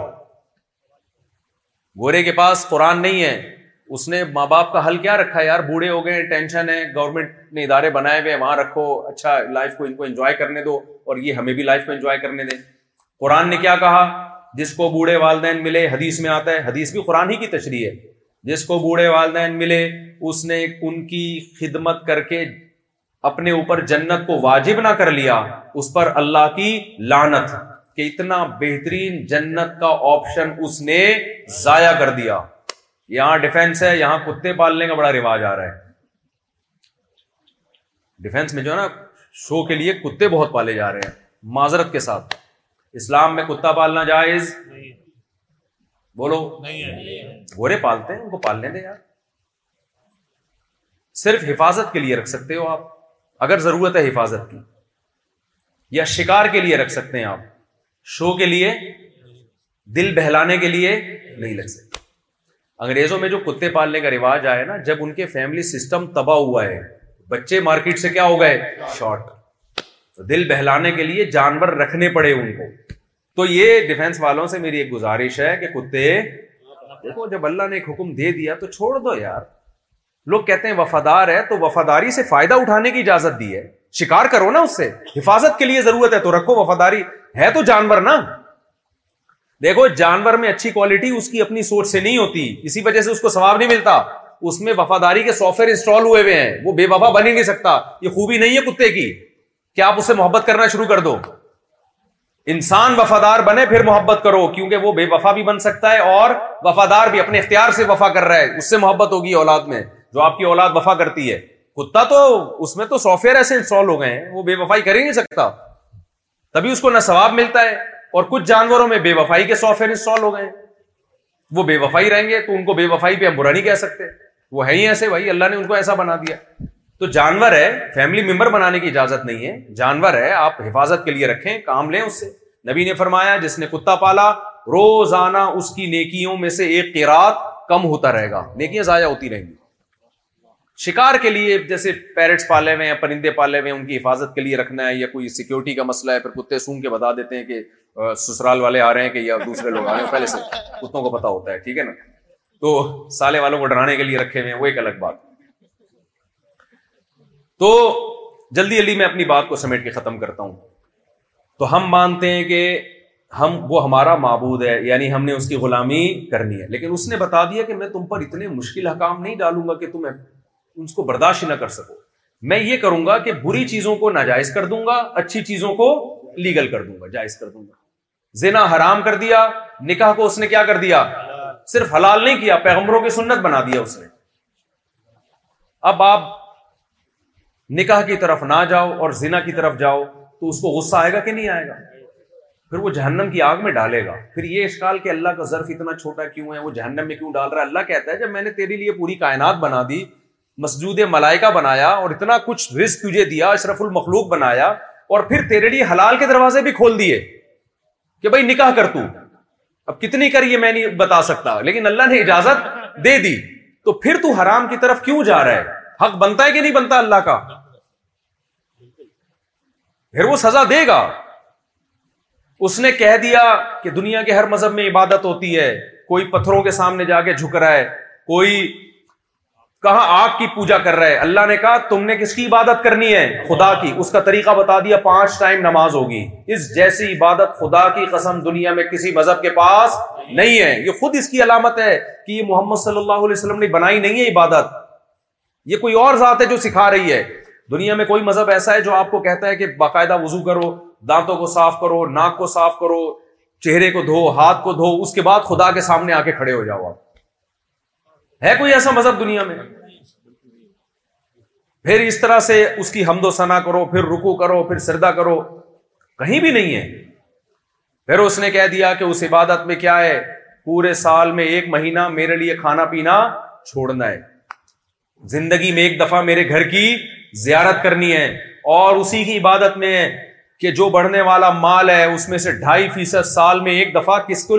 گورے کے پاس قرآن نہیں ہے اس نے ماں باپ کا حل کیا رکھا یار بوڑھے ہو گئے ٹینشن ہے گورنمنٹ نے ادارے بنائے ہوئے وہاں رکھو اچھا لائف کو ان کو انجوائے کرنے دو اور یہ ہمیں بھی لائف کو انجوائے کرنے دیں قرآن نے کیا کہا جس کو بوڑھے والدین ملے حدیث میں آتا ہے حدیث بھی قرآن ہی کی تشریح ہے جس کو بوڑھے والدین ملے اس نے ان کی خدمت کر کے اپنے اوپر جنت کو واجب نہ کر لیا اس پر اللہ کی لانت کہ اتنا بہترین جنت کا آپشن اس نے ضائع کر دیا یہاں ڈیفینس ہے یہاں کتے پالنے کا بڑا رواج آ رہا ہے ڈیفینس میں جو ہے نا شو کے لیے کتے بہت پالے جا رہے ہیں معذرت کے ساتھ اسلام میں کتا پالنا جائز بولو گورے پالتے ہیں ان کو پالنے دیں یار صرف حفاظت کے لیے رکھ سکتے ہو آپ اگر ضرورت ہے حفاظت کی یا شکار کے لیے رکھ سکتے ہیں آپ شو کے لیے دل بہلانے کے لیے نہیں لگ سکتے انگریزوں میں جو کتے پالنے کا رواج آیا نا جب ان کے فیملی سسٹم تباہ ہوا ہے بچے مارکیٹ سے کیا ہو گئے شارٹ دل بہلانے کے لیے جانور رکھنے پڑے ان کو تو یہ ڈیفینس والوں سے میری ایک گزارش ہے کہ کتے دیکھو جب اللہ نے ایک حکم دے دیا تو چھوڑ دو یار لوگ کہتے ہیں وفادار ہے تو وفاداری سے فائدہ اٹھانے کی اجازت دی ہے شکار کرو نا اس سے حفاظت کے لیے ضرورت ہے تو رکھو وفاداری ہے تو جانور نا دیکھو جانور میں اچھی کوالٹی اس کی اپنی سوچ سے نہیں ہوتی اسی وجہ سے اس کو ثواب نہیں ملتا اس میں وفاداری کے سافٹ ویئر انسٹال ہوئے ہوئے ہیں وہ بے وفا بن ہی نہیں سکتا یہ خوبی نہیں ہے کتے کی آپ اسے محبت کرنا شروع کر دو انسان وفادار بنے پھر محبت کرو کیونکہ وہ بے وفا بھی بن سکتا ہے اور وفادار بھی اپنے اختیار سے وفا کر رہا ہے اس سے محبت ہوگی اولاد میں جو آپ کی اولاد وفا کرتی ہے کتا تو اس میں تو سافٹ ویئر ایسے انسٹال ہو گئے ہیں وہ بے وفائی کر ہی نہیں سکتا تبھی اس کو نہ ثواب ملتا ہے اور کچھ جانوروں میں بے وفائی کے سافٹ ویئر انسٹال ہو گئے ہیں وہ بے وفائی رہیں گے تو ان کو بے وفائی پہ ہم برا نہیں کہہ سکتے وہ ہے ہی ایسے بھائی اللہ نے ان کو ایسا بنا دیا تو جانور ہے فیملی ممبر بنانے کی اجازت نہیں ہے جانور ہے آپ حفاظت کے لیے رکھیں کام لیں اس سے نبی نے فرمایا جس نے کتا پالا روزانہ اس کی نیکیوں میں سے ایک قیرات کم ہوتا رہے گا نیکیاں ضائع ہوتی رہیں گی شکار کے لیے جیسے پیرٹس پالے ہوئے ہیں پرندے پالے ہوئے ہیں ان کی حفاظت کے لیے رکھنا ہے یا کوئی سیکیورٹی کا مسئلہ ہے پھر کتے سونگ کے بتا دیتے ہیں کہ سسرال والے آ رہے ہیں کہ یا دوسرے لوگ آ رہے ہیں پہلے سے کتوں کو پتا ہوتا ہے ٹھیک ہے نا تو سالے والوں کو ڈرانے کے لیے رکھے ہوئے ہیں وہ ایک الگ بات تو جلدی جلدی میں اپنی بات کو سمیٹ کے ختم کرتا ہوں تو ہم مانتے ہیں کہ ہم وہ ہمارا معبود ہے یعنی ہم نے اس کی غلامی کرنی ہے لیکن اس نے بتا دیا کہ میں تم پر اتنے مشکل حکام نہیں ڈالوں گا کہ تم اس کو برداشت نہ کر سکو میں یہ کروں گا کہ بری چیزوں کو ناجائز کر دوں گا اچھی چیزوں کو لیگل کر دوں گا جائز کر دوں گا زینا حرام کر دیا نکاح کو اس نے کیا کر دیا صرف حلال نہیں کیا پیغمبروں کی سنت بنا دیا اس نے اب آپ نکاح کی طرف نہ جاؤ اور زنا کی طرف جاؤ تو اس کو غصہ آئے گا کہ نہیں آئے گا پھر وہ جہنم کی آگ میں ڈالے گا پھر یہ اشکال کہ اللہ کا ظرف اتنا چھوٹا کیوں ہے وہ جہنم میں کیوں ڈال رہا ہے اللہ کہتا ہے جب میں نے تیرے لیے پوری کائنات بنا دی مسجود ملائکہ بنایا اور اتنا کچھ رسک تجھے دیا اشرف المخلوق بنایا اور پھر تیرے لیے حلال کے دروازے بھی کھول دیے کہ بھائی نکاح کر تو اب کتنی کر یہ میں نہیں بتا سکتا لیکن اللہ نے اجازت دے دی تو پھر تو حرام کی طرف کیوں جا رہا ہے حق بنتا ہے کہ نہیں بنتا اللہ کا پھر وہ سزا دے گا اس نے کہہ دیا کہ دنیا کے ہر مذہب میں عبادت ہوتی ہے کوئی پتھروں کے سامنے جا کے جھک رہا ہے کوئی کہاں آگ کی پوجا کر رہا ہے اللہ نے کہا تم نے کس کی عبادت کرنی ہے خدا کی اس کا طریقہ بتا دیا پانچ ٹائم نماز ہوگی اس جیسی عبادت خدا کی قسم دنیا میں کسی مذہب کے پاس نہیں ہے یہ خود اس کی علامت ہے کہ یہ محمد صلی اللہ علیہ وسلم نے بنائی نہیں ہے عبادت یہ کوئی اور ذات ہے جو سکھا رہی ہے دنیا میں کوئی مذہب ایسا ہے جو آپ کو کہتا ہے کہ باقاعدہ وضو کرو دانتوں کو صاف کرو ناک کو صاف کرو چہرے کو دھو ہاتھ کو دھو اس کے بعد خدا کے سامنے آ کے کھڑے ہو جاؤ آپ ہے کوئی ایسا مذہب دنیا میں پھر اس طرح سے اس کی حمد و سنا کرو پھر رکو کرو پھر سردا کرو کہیں بھی نہیں ہے پھر اس نے کہہ دیا کہ اس عبادت میں کیا ہے پورے سال میں ایک مہینہ میرے لیے کھانا پینا چھوڑنا ہے زندگی میں ایک دفعہ میرے گھر کی زیارت کرنی ہے اور اسی کی عبادت میں ہے کہ جو بڑھنے والا مال ہے اس میں سے ڈھائی فیصد سال میں ایک دفعہ کس کو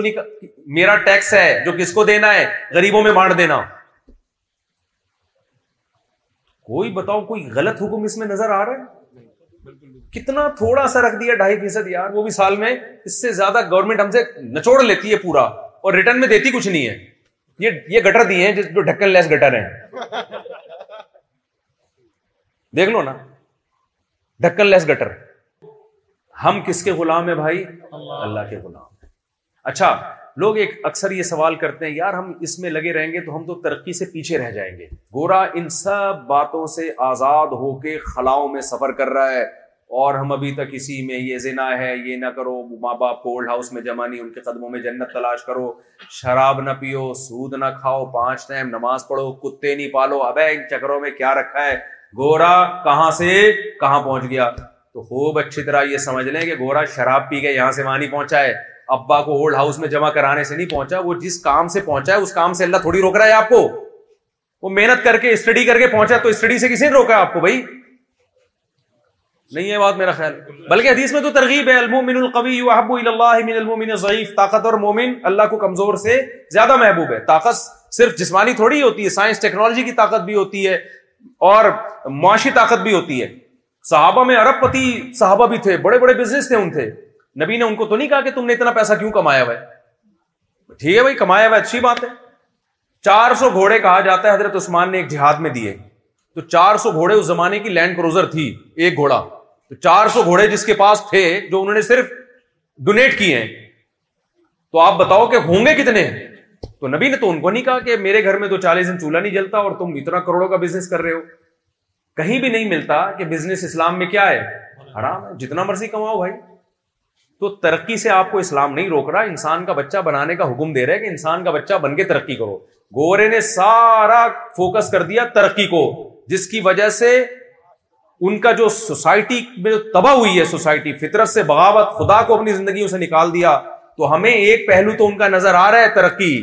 میرا ٹیکس ہے جو کس کو دینا ہے غریبوں میں بانٹ دینا کوئی بتاؤ کوئی غلط حکم اس میں نظر آ رہا ہے کتنا تھوڑا سا رکھ دیا ڈھائی فیصد یار وہ بھی سال میں اس سے زیادہ گورنمنٹ ہم سے نچوڑ لیتی ہے پورا اور ریٹرن میں دیتی کچھ نہیں ہے یہ گٹر دیے ہیں جو ڈھکن لیس گٹر ہیں دیکھ لو نا ڈھکن لیس گٹر ہم کس کے غلام ہیں بھائی اللہ کے غلام اچھا لوگ ایک اکثر یہ سوال کرتے ہیں یار ہم اس میں لگے رہیں گے تو ہم تو ترقی سے پیچھے رہ جائیں گے گورا ان سب باتوں سے آزاد ہو کے خلاؤں میں سفر کر رہا ہے اور ہم ابھی تک اسی میں یہ زنا ہے یہ نہ کرو ماں باپ کو اولڈ ہاؤس میں جمع نہیں ان کے قدموں میں جنت تلاش کرو شراب نہ پیو سود نہ کھاؤ پانچ ٹائم نماز پڑھو کتے نہیں پالو اب ان چکروں میں کیا رکھا ہے گورا کہاں سے کہاں پہنچ گیا تو خوب اچھی طرح یہ سمجھ لیں کہ گورا شراب پی کے یہاں سے وہاں نہیں پہنچا ہے ابا کو اولڈ ہاؤس میں جمع کرانے سے نہیں پہنچا وہ جس کام سے پہنچا ہے اس کام سے اللہ تھوڑی روک رہا ہے آپ کو وہ محنت کر کے اسٹڈی کر کے پہنچا تو اسٹڈی سے کسی نے روکا آپ کو بھائی نہیں ہے بات میرا خیال بلکہ حدیث میں تو ترغیب ہے المومن القوی احب اللہ من المومن ضعیف طاقت اور مومن اللہ کو کمزور سے زیادہ محبوب ہے طاقت صرف جسمانی تھوڑی ہوتی ہے سائنس ٹیکنالوجی کی طاقت بھی ہوتی ہے اور معاشی طاقت بھی ہوتی ہے صحابہ میں ارب پتی صحابہ بھی تھے بڑے بڑے بزنس تھے ان تھے نبی نے ان کو تو نہیں کہا کہ تم نے اتنا پیسہ کیوں کمایا ہوا ہے ٹھیک ہے بھائی کمایا ہوا اچھی بات ہے چار سو گھوڑے کہا جاتا ہے حضرت عثمان نے ایک جہاد میں دیے تو چار سو گھوڑے اس زمانے کی لینڈ کروزر تھی ایک گھوڑا تو چار سو گھوڑے جس کے پاس تھے جو انہوں نے صرف ڈونیٹ کیے ہیں تو آپ بتاؤ کہ ہوں گے کتنے ہیں تو نبی نے تو ان کو نہیں کہا کہ میرے گھر میں تو چالیس دن چولہا نہیں جلتا اور تم اتنا کروڑوں کا بزنس کر رہے ہو کہیں بھی نہیں ملتا کہ بزنس اسلام میں کیا ہے حرام ہے جتنا مرضی کماؤ بھائی تو ترقی سے آپ کو اسلام نہیں روک رہا انسان کا بچہ بنانے کا حکم دے رہا ہے کہ انسان کا بچہ بن کے ترقی کرو گورے نے سارا فوکس کر دیا ترقی کو جس کی وجہ سے ان کا جو سوسائٹی میں جو تباہ ہوئی ہے سوسائٹی فطرت سے بغاوت خدا کو اپنی زندگیوں سے نکال دیا تو ہمیں ایک پہلو تو ان کا نظر آ رہا ہے ترقی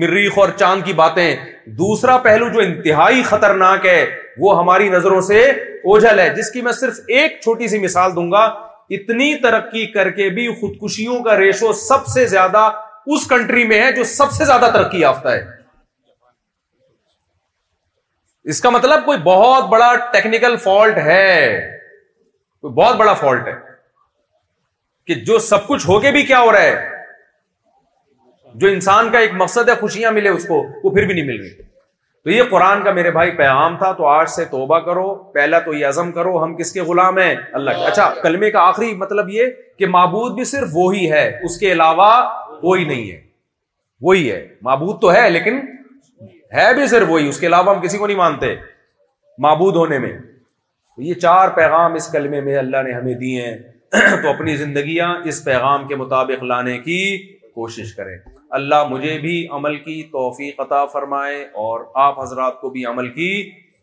مریخ اور چاند کی باتیں دوسرا پہلو جو انتہائی خطرناک ہے وہ ہماری نظروں سے اوجھل ہے جس کی میں صرف ایک چھوٹی سی مثال دوں گا اتنی ترقی کر کے بھی خودکشیوں کا ریشو سب سے زیادہ اس کنٹری میں ہے جو سب سے زیادہ ترقی یافتہ ہے اس کا مطلب کوئی بہت بڑا ٹیکنیکل فالٹ ہے کوئی بہت بڑا فالٹ ہے کہ جو سب کچھ ہو کے بھی کیا ہو رہا ہے جو انسان کا ایک مقصد ہے خوشیاں ملے اس کو وہ پھر بھی نہیں مل رہی تو یہ قرآن کا میرے بھائی پیغام تھا تو آج سے توبہ کرو پہلا تو یہ عزم کرو ہم کس کے غلام ہیں اللہ کے اچھا کلمے کا آخری مطلب یہ کہ معبود بھی صرف وہی ہے اس کے علاوہ کوئی نہیں ہے وہی ہے معبود تو ہے لیکن ہے بھی صرف وہی اس کے علاوہ ہم کسی کو نہیں مانتے معبود ہونے میں یہ چار پیغام اس کلمے میں اللہ نے ہمیں دیے ہیں تو اپنی زندگیاں اس پیغام کے مطابق لانے کی کوشش کریں اللہ مجھے بھی عمل کی توفیق عطا فرمائے اور آپ حضرات کو بھی عمل کی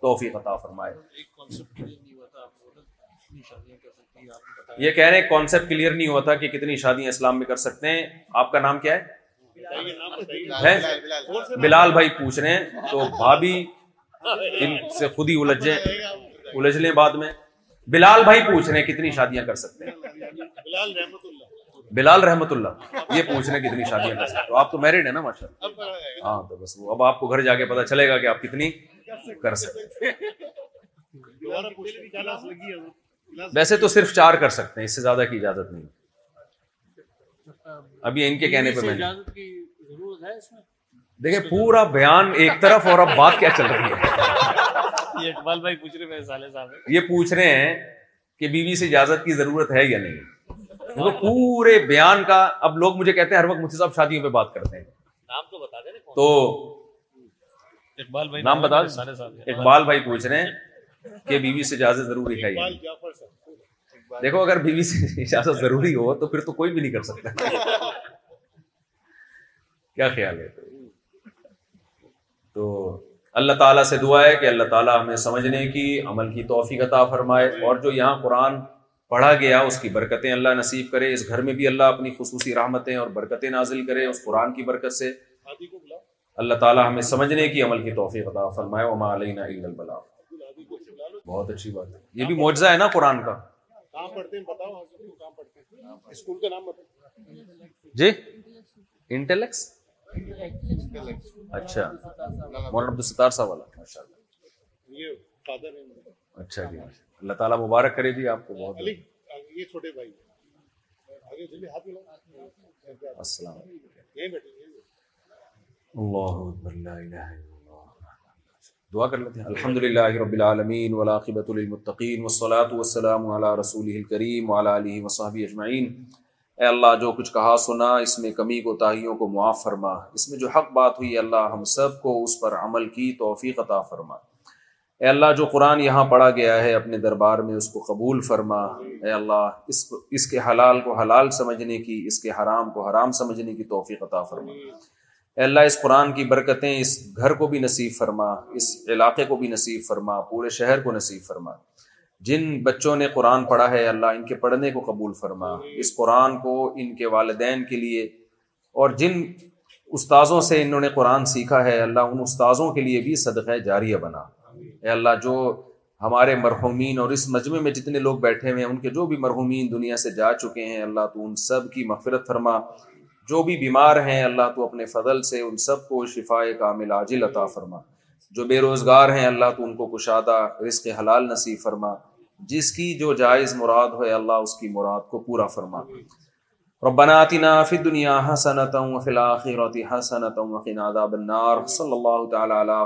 توفیق عطا فرمائے یہ کہہ رہے ہیں کانسیپٹ کلیئر نہیں ہوا تھا کہ کتنی شادیاں اسلام میں کر سکتے ہیں آپ کا نام کیا ہے بلال بھائی پوچھ رہے ہیں تو بھابھی ان سے خود ہی الجھے الجھ لیں بعد میں بلال بھائی پوچھ رہے ہیں کتنی شادیاں کر سکتے ہیں بلال رحمت اللہ یہ پوچھ رہے ہیں کتنی شادیاں کر سکتے تو آپ تو میرڈ ہے نا ماشاء اللہ ہاں تو بس وہ اب آپ کو گھر جا کے پتا چلے گا کہ آپ کتنی کر سکتے ویسے تو صرف چار کر سکتے ہیں اس سے زیادہ کی اجازت نہیں ابھی ان کے کہنے پہ میں دیکھیں پورا بیان ایک طرف اور اب بات کیا چل رہی ہے یہ اقبال بھائی پوچھ رہے ہیں یہ پوچھ رہے ہیں کہ بیوی سے اجازت کی ضرورت ہے یا نہیں تو پورے بیان کا اب لوگ مجھے کہتے ہیں ہر وقت مجھے صاحب شادیوں پہ بات کرتے ہیں نام تو بتا دیں تو اقبال بھائی نام بتا اقبال بھائی پوچھ رہے ہیں کہ بیوی سے اجازت ضروری ہے یا نہیں دیکھو اگر بیوی سے اجازت ضروری ہو تو پھر تو کوئی بھی نہیں کر سکتا کیا خیال ہے تو اللہ تعالیٰ سے دعا ہے کہ اللہ تعالیٰ ہمیں سمجھنے کی عمل کی توفیق عطا فرمائے اور جو یہاں قرآن پڑھا گیا اس کی برکتیں اللہ نصیب کرے اس گھر میں بھی اللہ اپنی خصوصی رحمتیں اور برکتیں نازل کرے اس قرآن کی برکت سے اللہ تعالیٰ ہمیں سمجھنے کی عمل کی توفیق عطا فرمائے وما علینا بہت اچھی بات ہے یہ بھی معجزہ ہے نا قرآن کا جی اچھا مولانا عبد الستار صاحب والا ماشاء اللہ اچھا جی اللہ تعالیٰ مبارک کرے جی آپ کو بہت السلام اللہ دعا کر لیتے ہیں الحمد للہ رب العالمین ولاقبۃ المطقین وسلاۃ وسلم علیہ رسول الکریم علیہ وصحب اجمعین اے اللہ جو کچھ کہا سنا اس میں کمی کو تاہیوں کو معاف فرما اس میں جو حق بات ہوئی اللہ ہم سب کو اس پر عمل کی توفیق عطا فرما اے اللہ جو قرآن یہاں پڑھا گیا ہے اپنے دربار میں اس کو قبول فرما اے اللہ اس اس کے حلال کو حلال سمجھنے کی اس کے حرام کو حرام سمجھنے کی توفیق عطا فرما اے اللہ اس قرآن کی برکتیں اس گھر کو بھی نصیب فرما اس علاقے کو بھی نصیب فرما پورے شہر کو نصیب فرما جن بچوں نے قرآن پڑھا ہے اللہ ان کے پڑھنے کو قبول فرما اس قرآن کو ان کے والدین کے لیے اور جن استاذوں سے انہوں نے قرآن سیکھا ہے اللہ ان استاذوں کے لیے بھی صدقہ جاریہ بنا اے اللہ جو ہمارے مرحومین اور اس مجمع میں جتنے لوگ بیٹھے ہوئے ہیں ان کے جو بھی مرحومین دنیا سے جا چکے ہیں اللہ تو ان سب کی مغفرت فرما جو بھی بیمار ہیں اللہ تو اپنے فضل سے ان سب کو شفاء کامل عاجل عطا فرما جو بے روزگار ہیں اللہ تو ان کو کشادہ رزق حلال نصیب فرما جس کی جو جائز مراد ہوئے اللہ اس کی مراد کو پورا فرما ربنا آتنا فی الدنیا حسنتا حسنتا وفی عذاب النار صلی اللہ تعالیٰ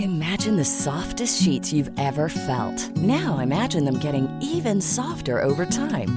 Imagine the softest sheets you've ever felt. Now imagine them getting even softer over time.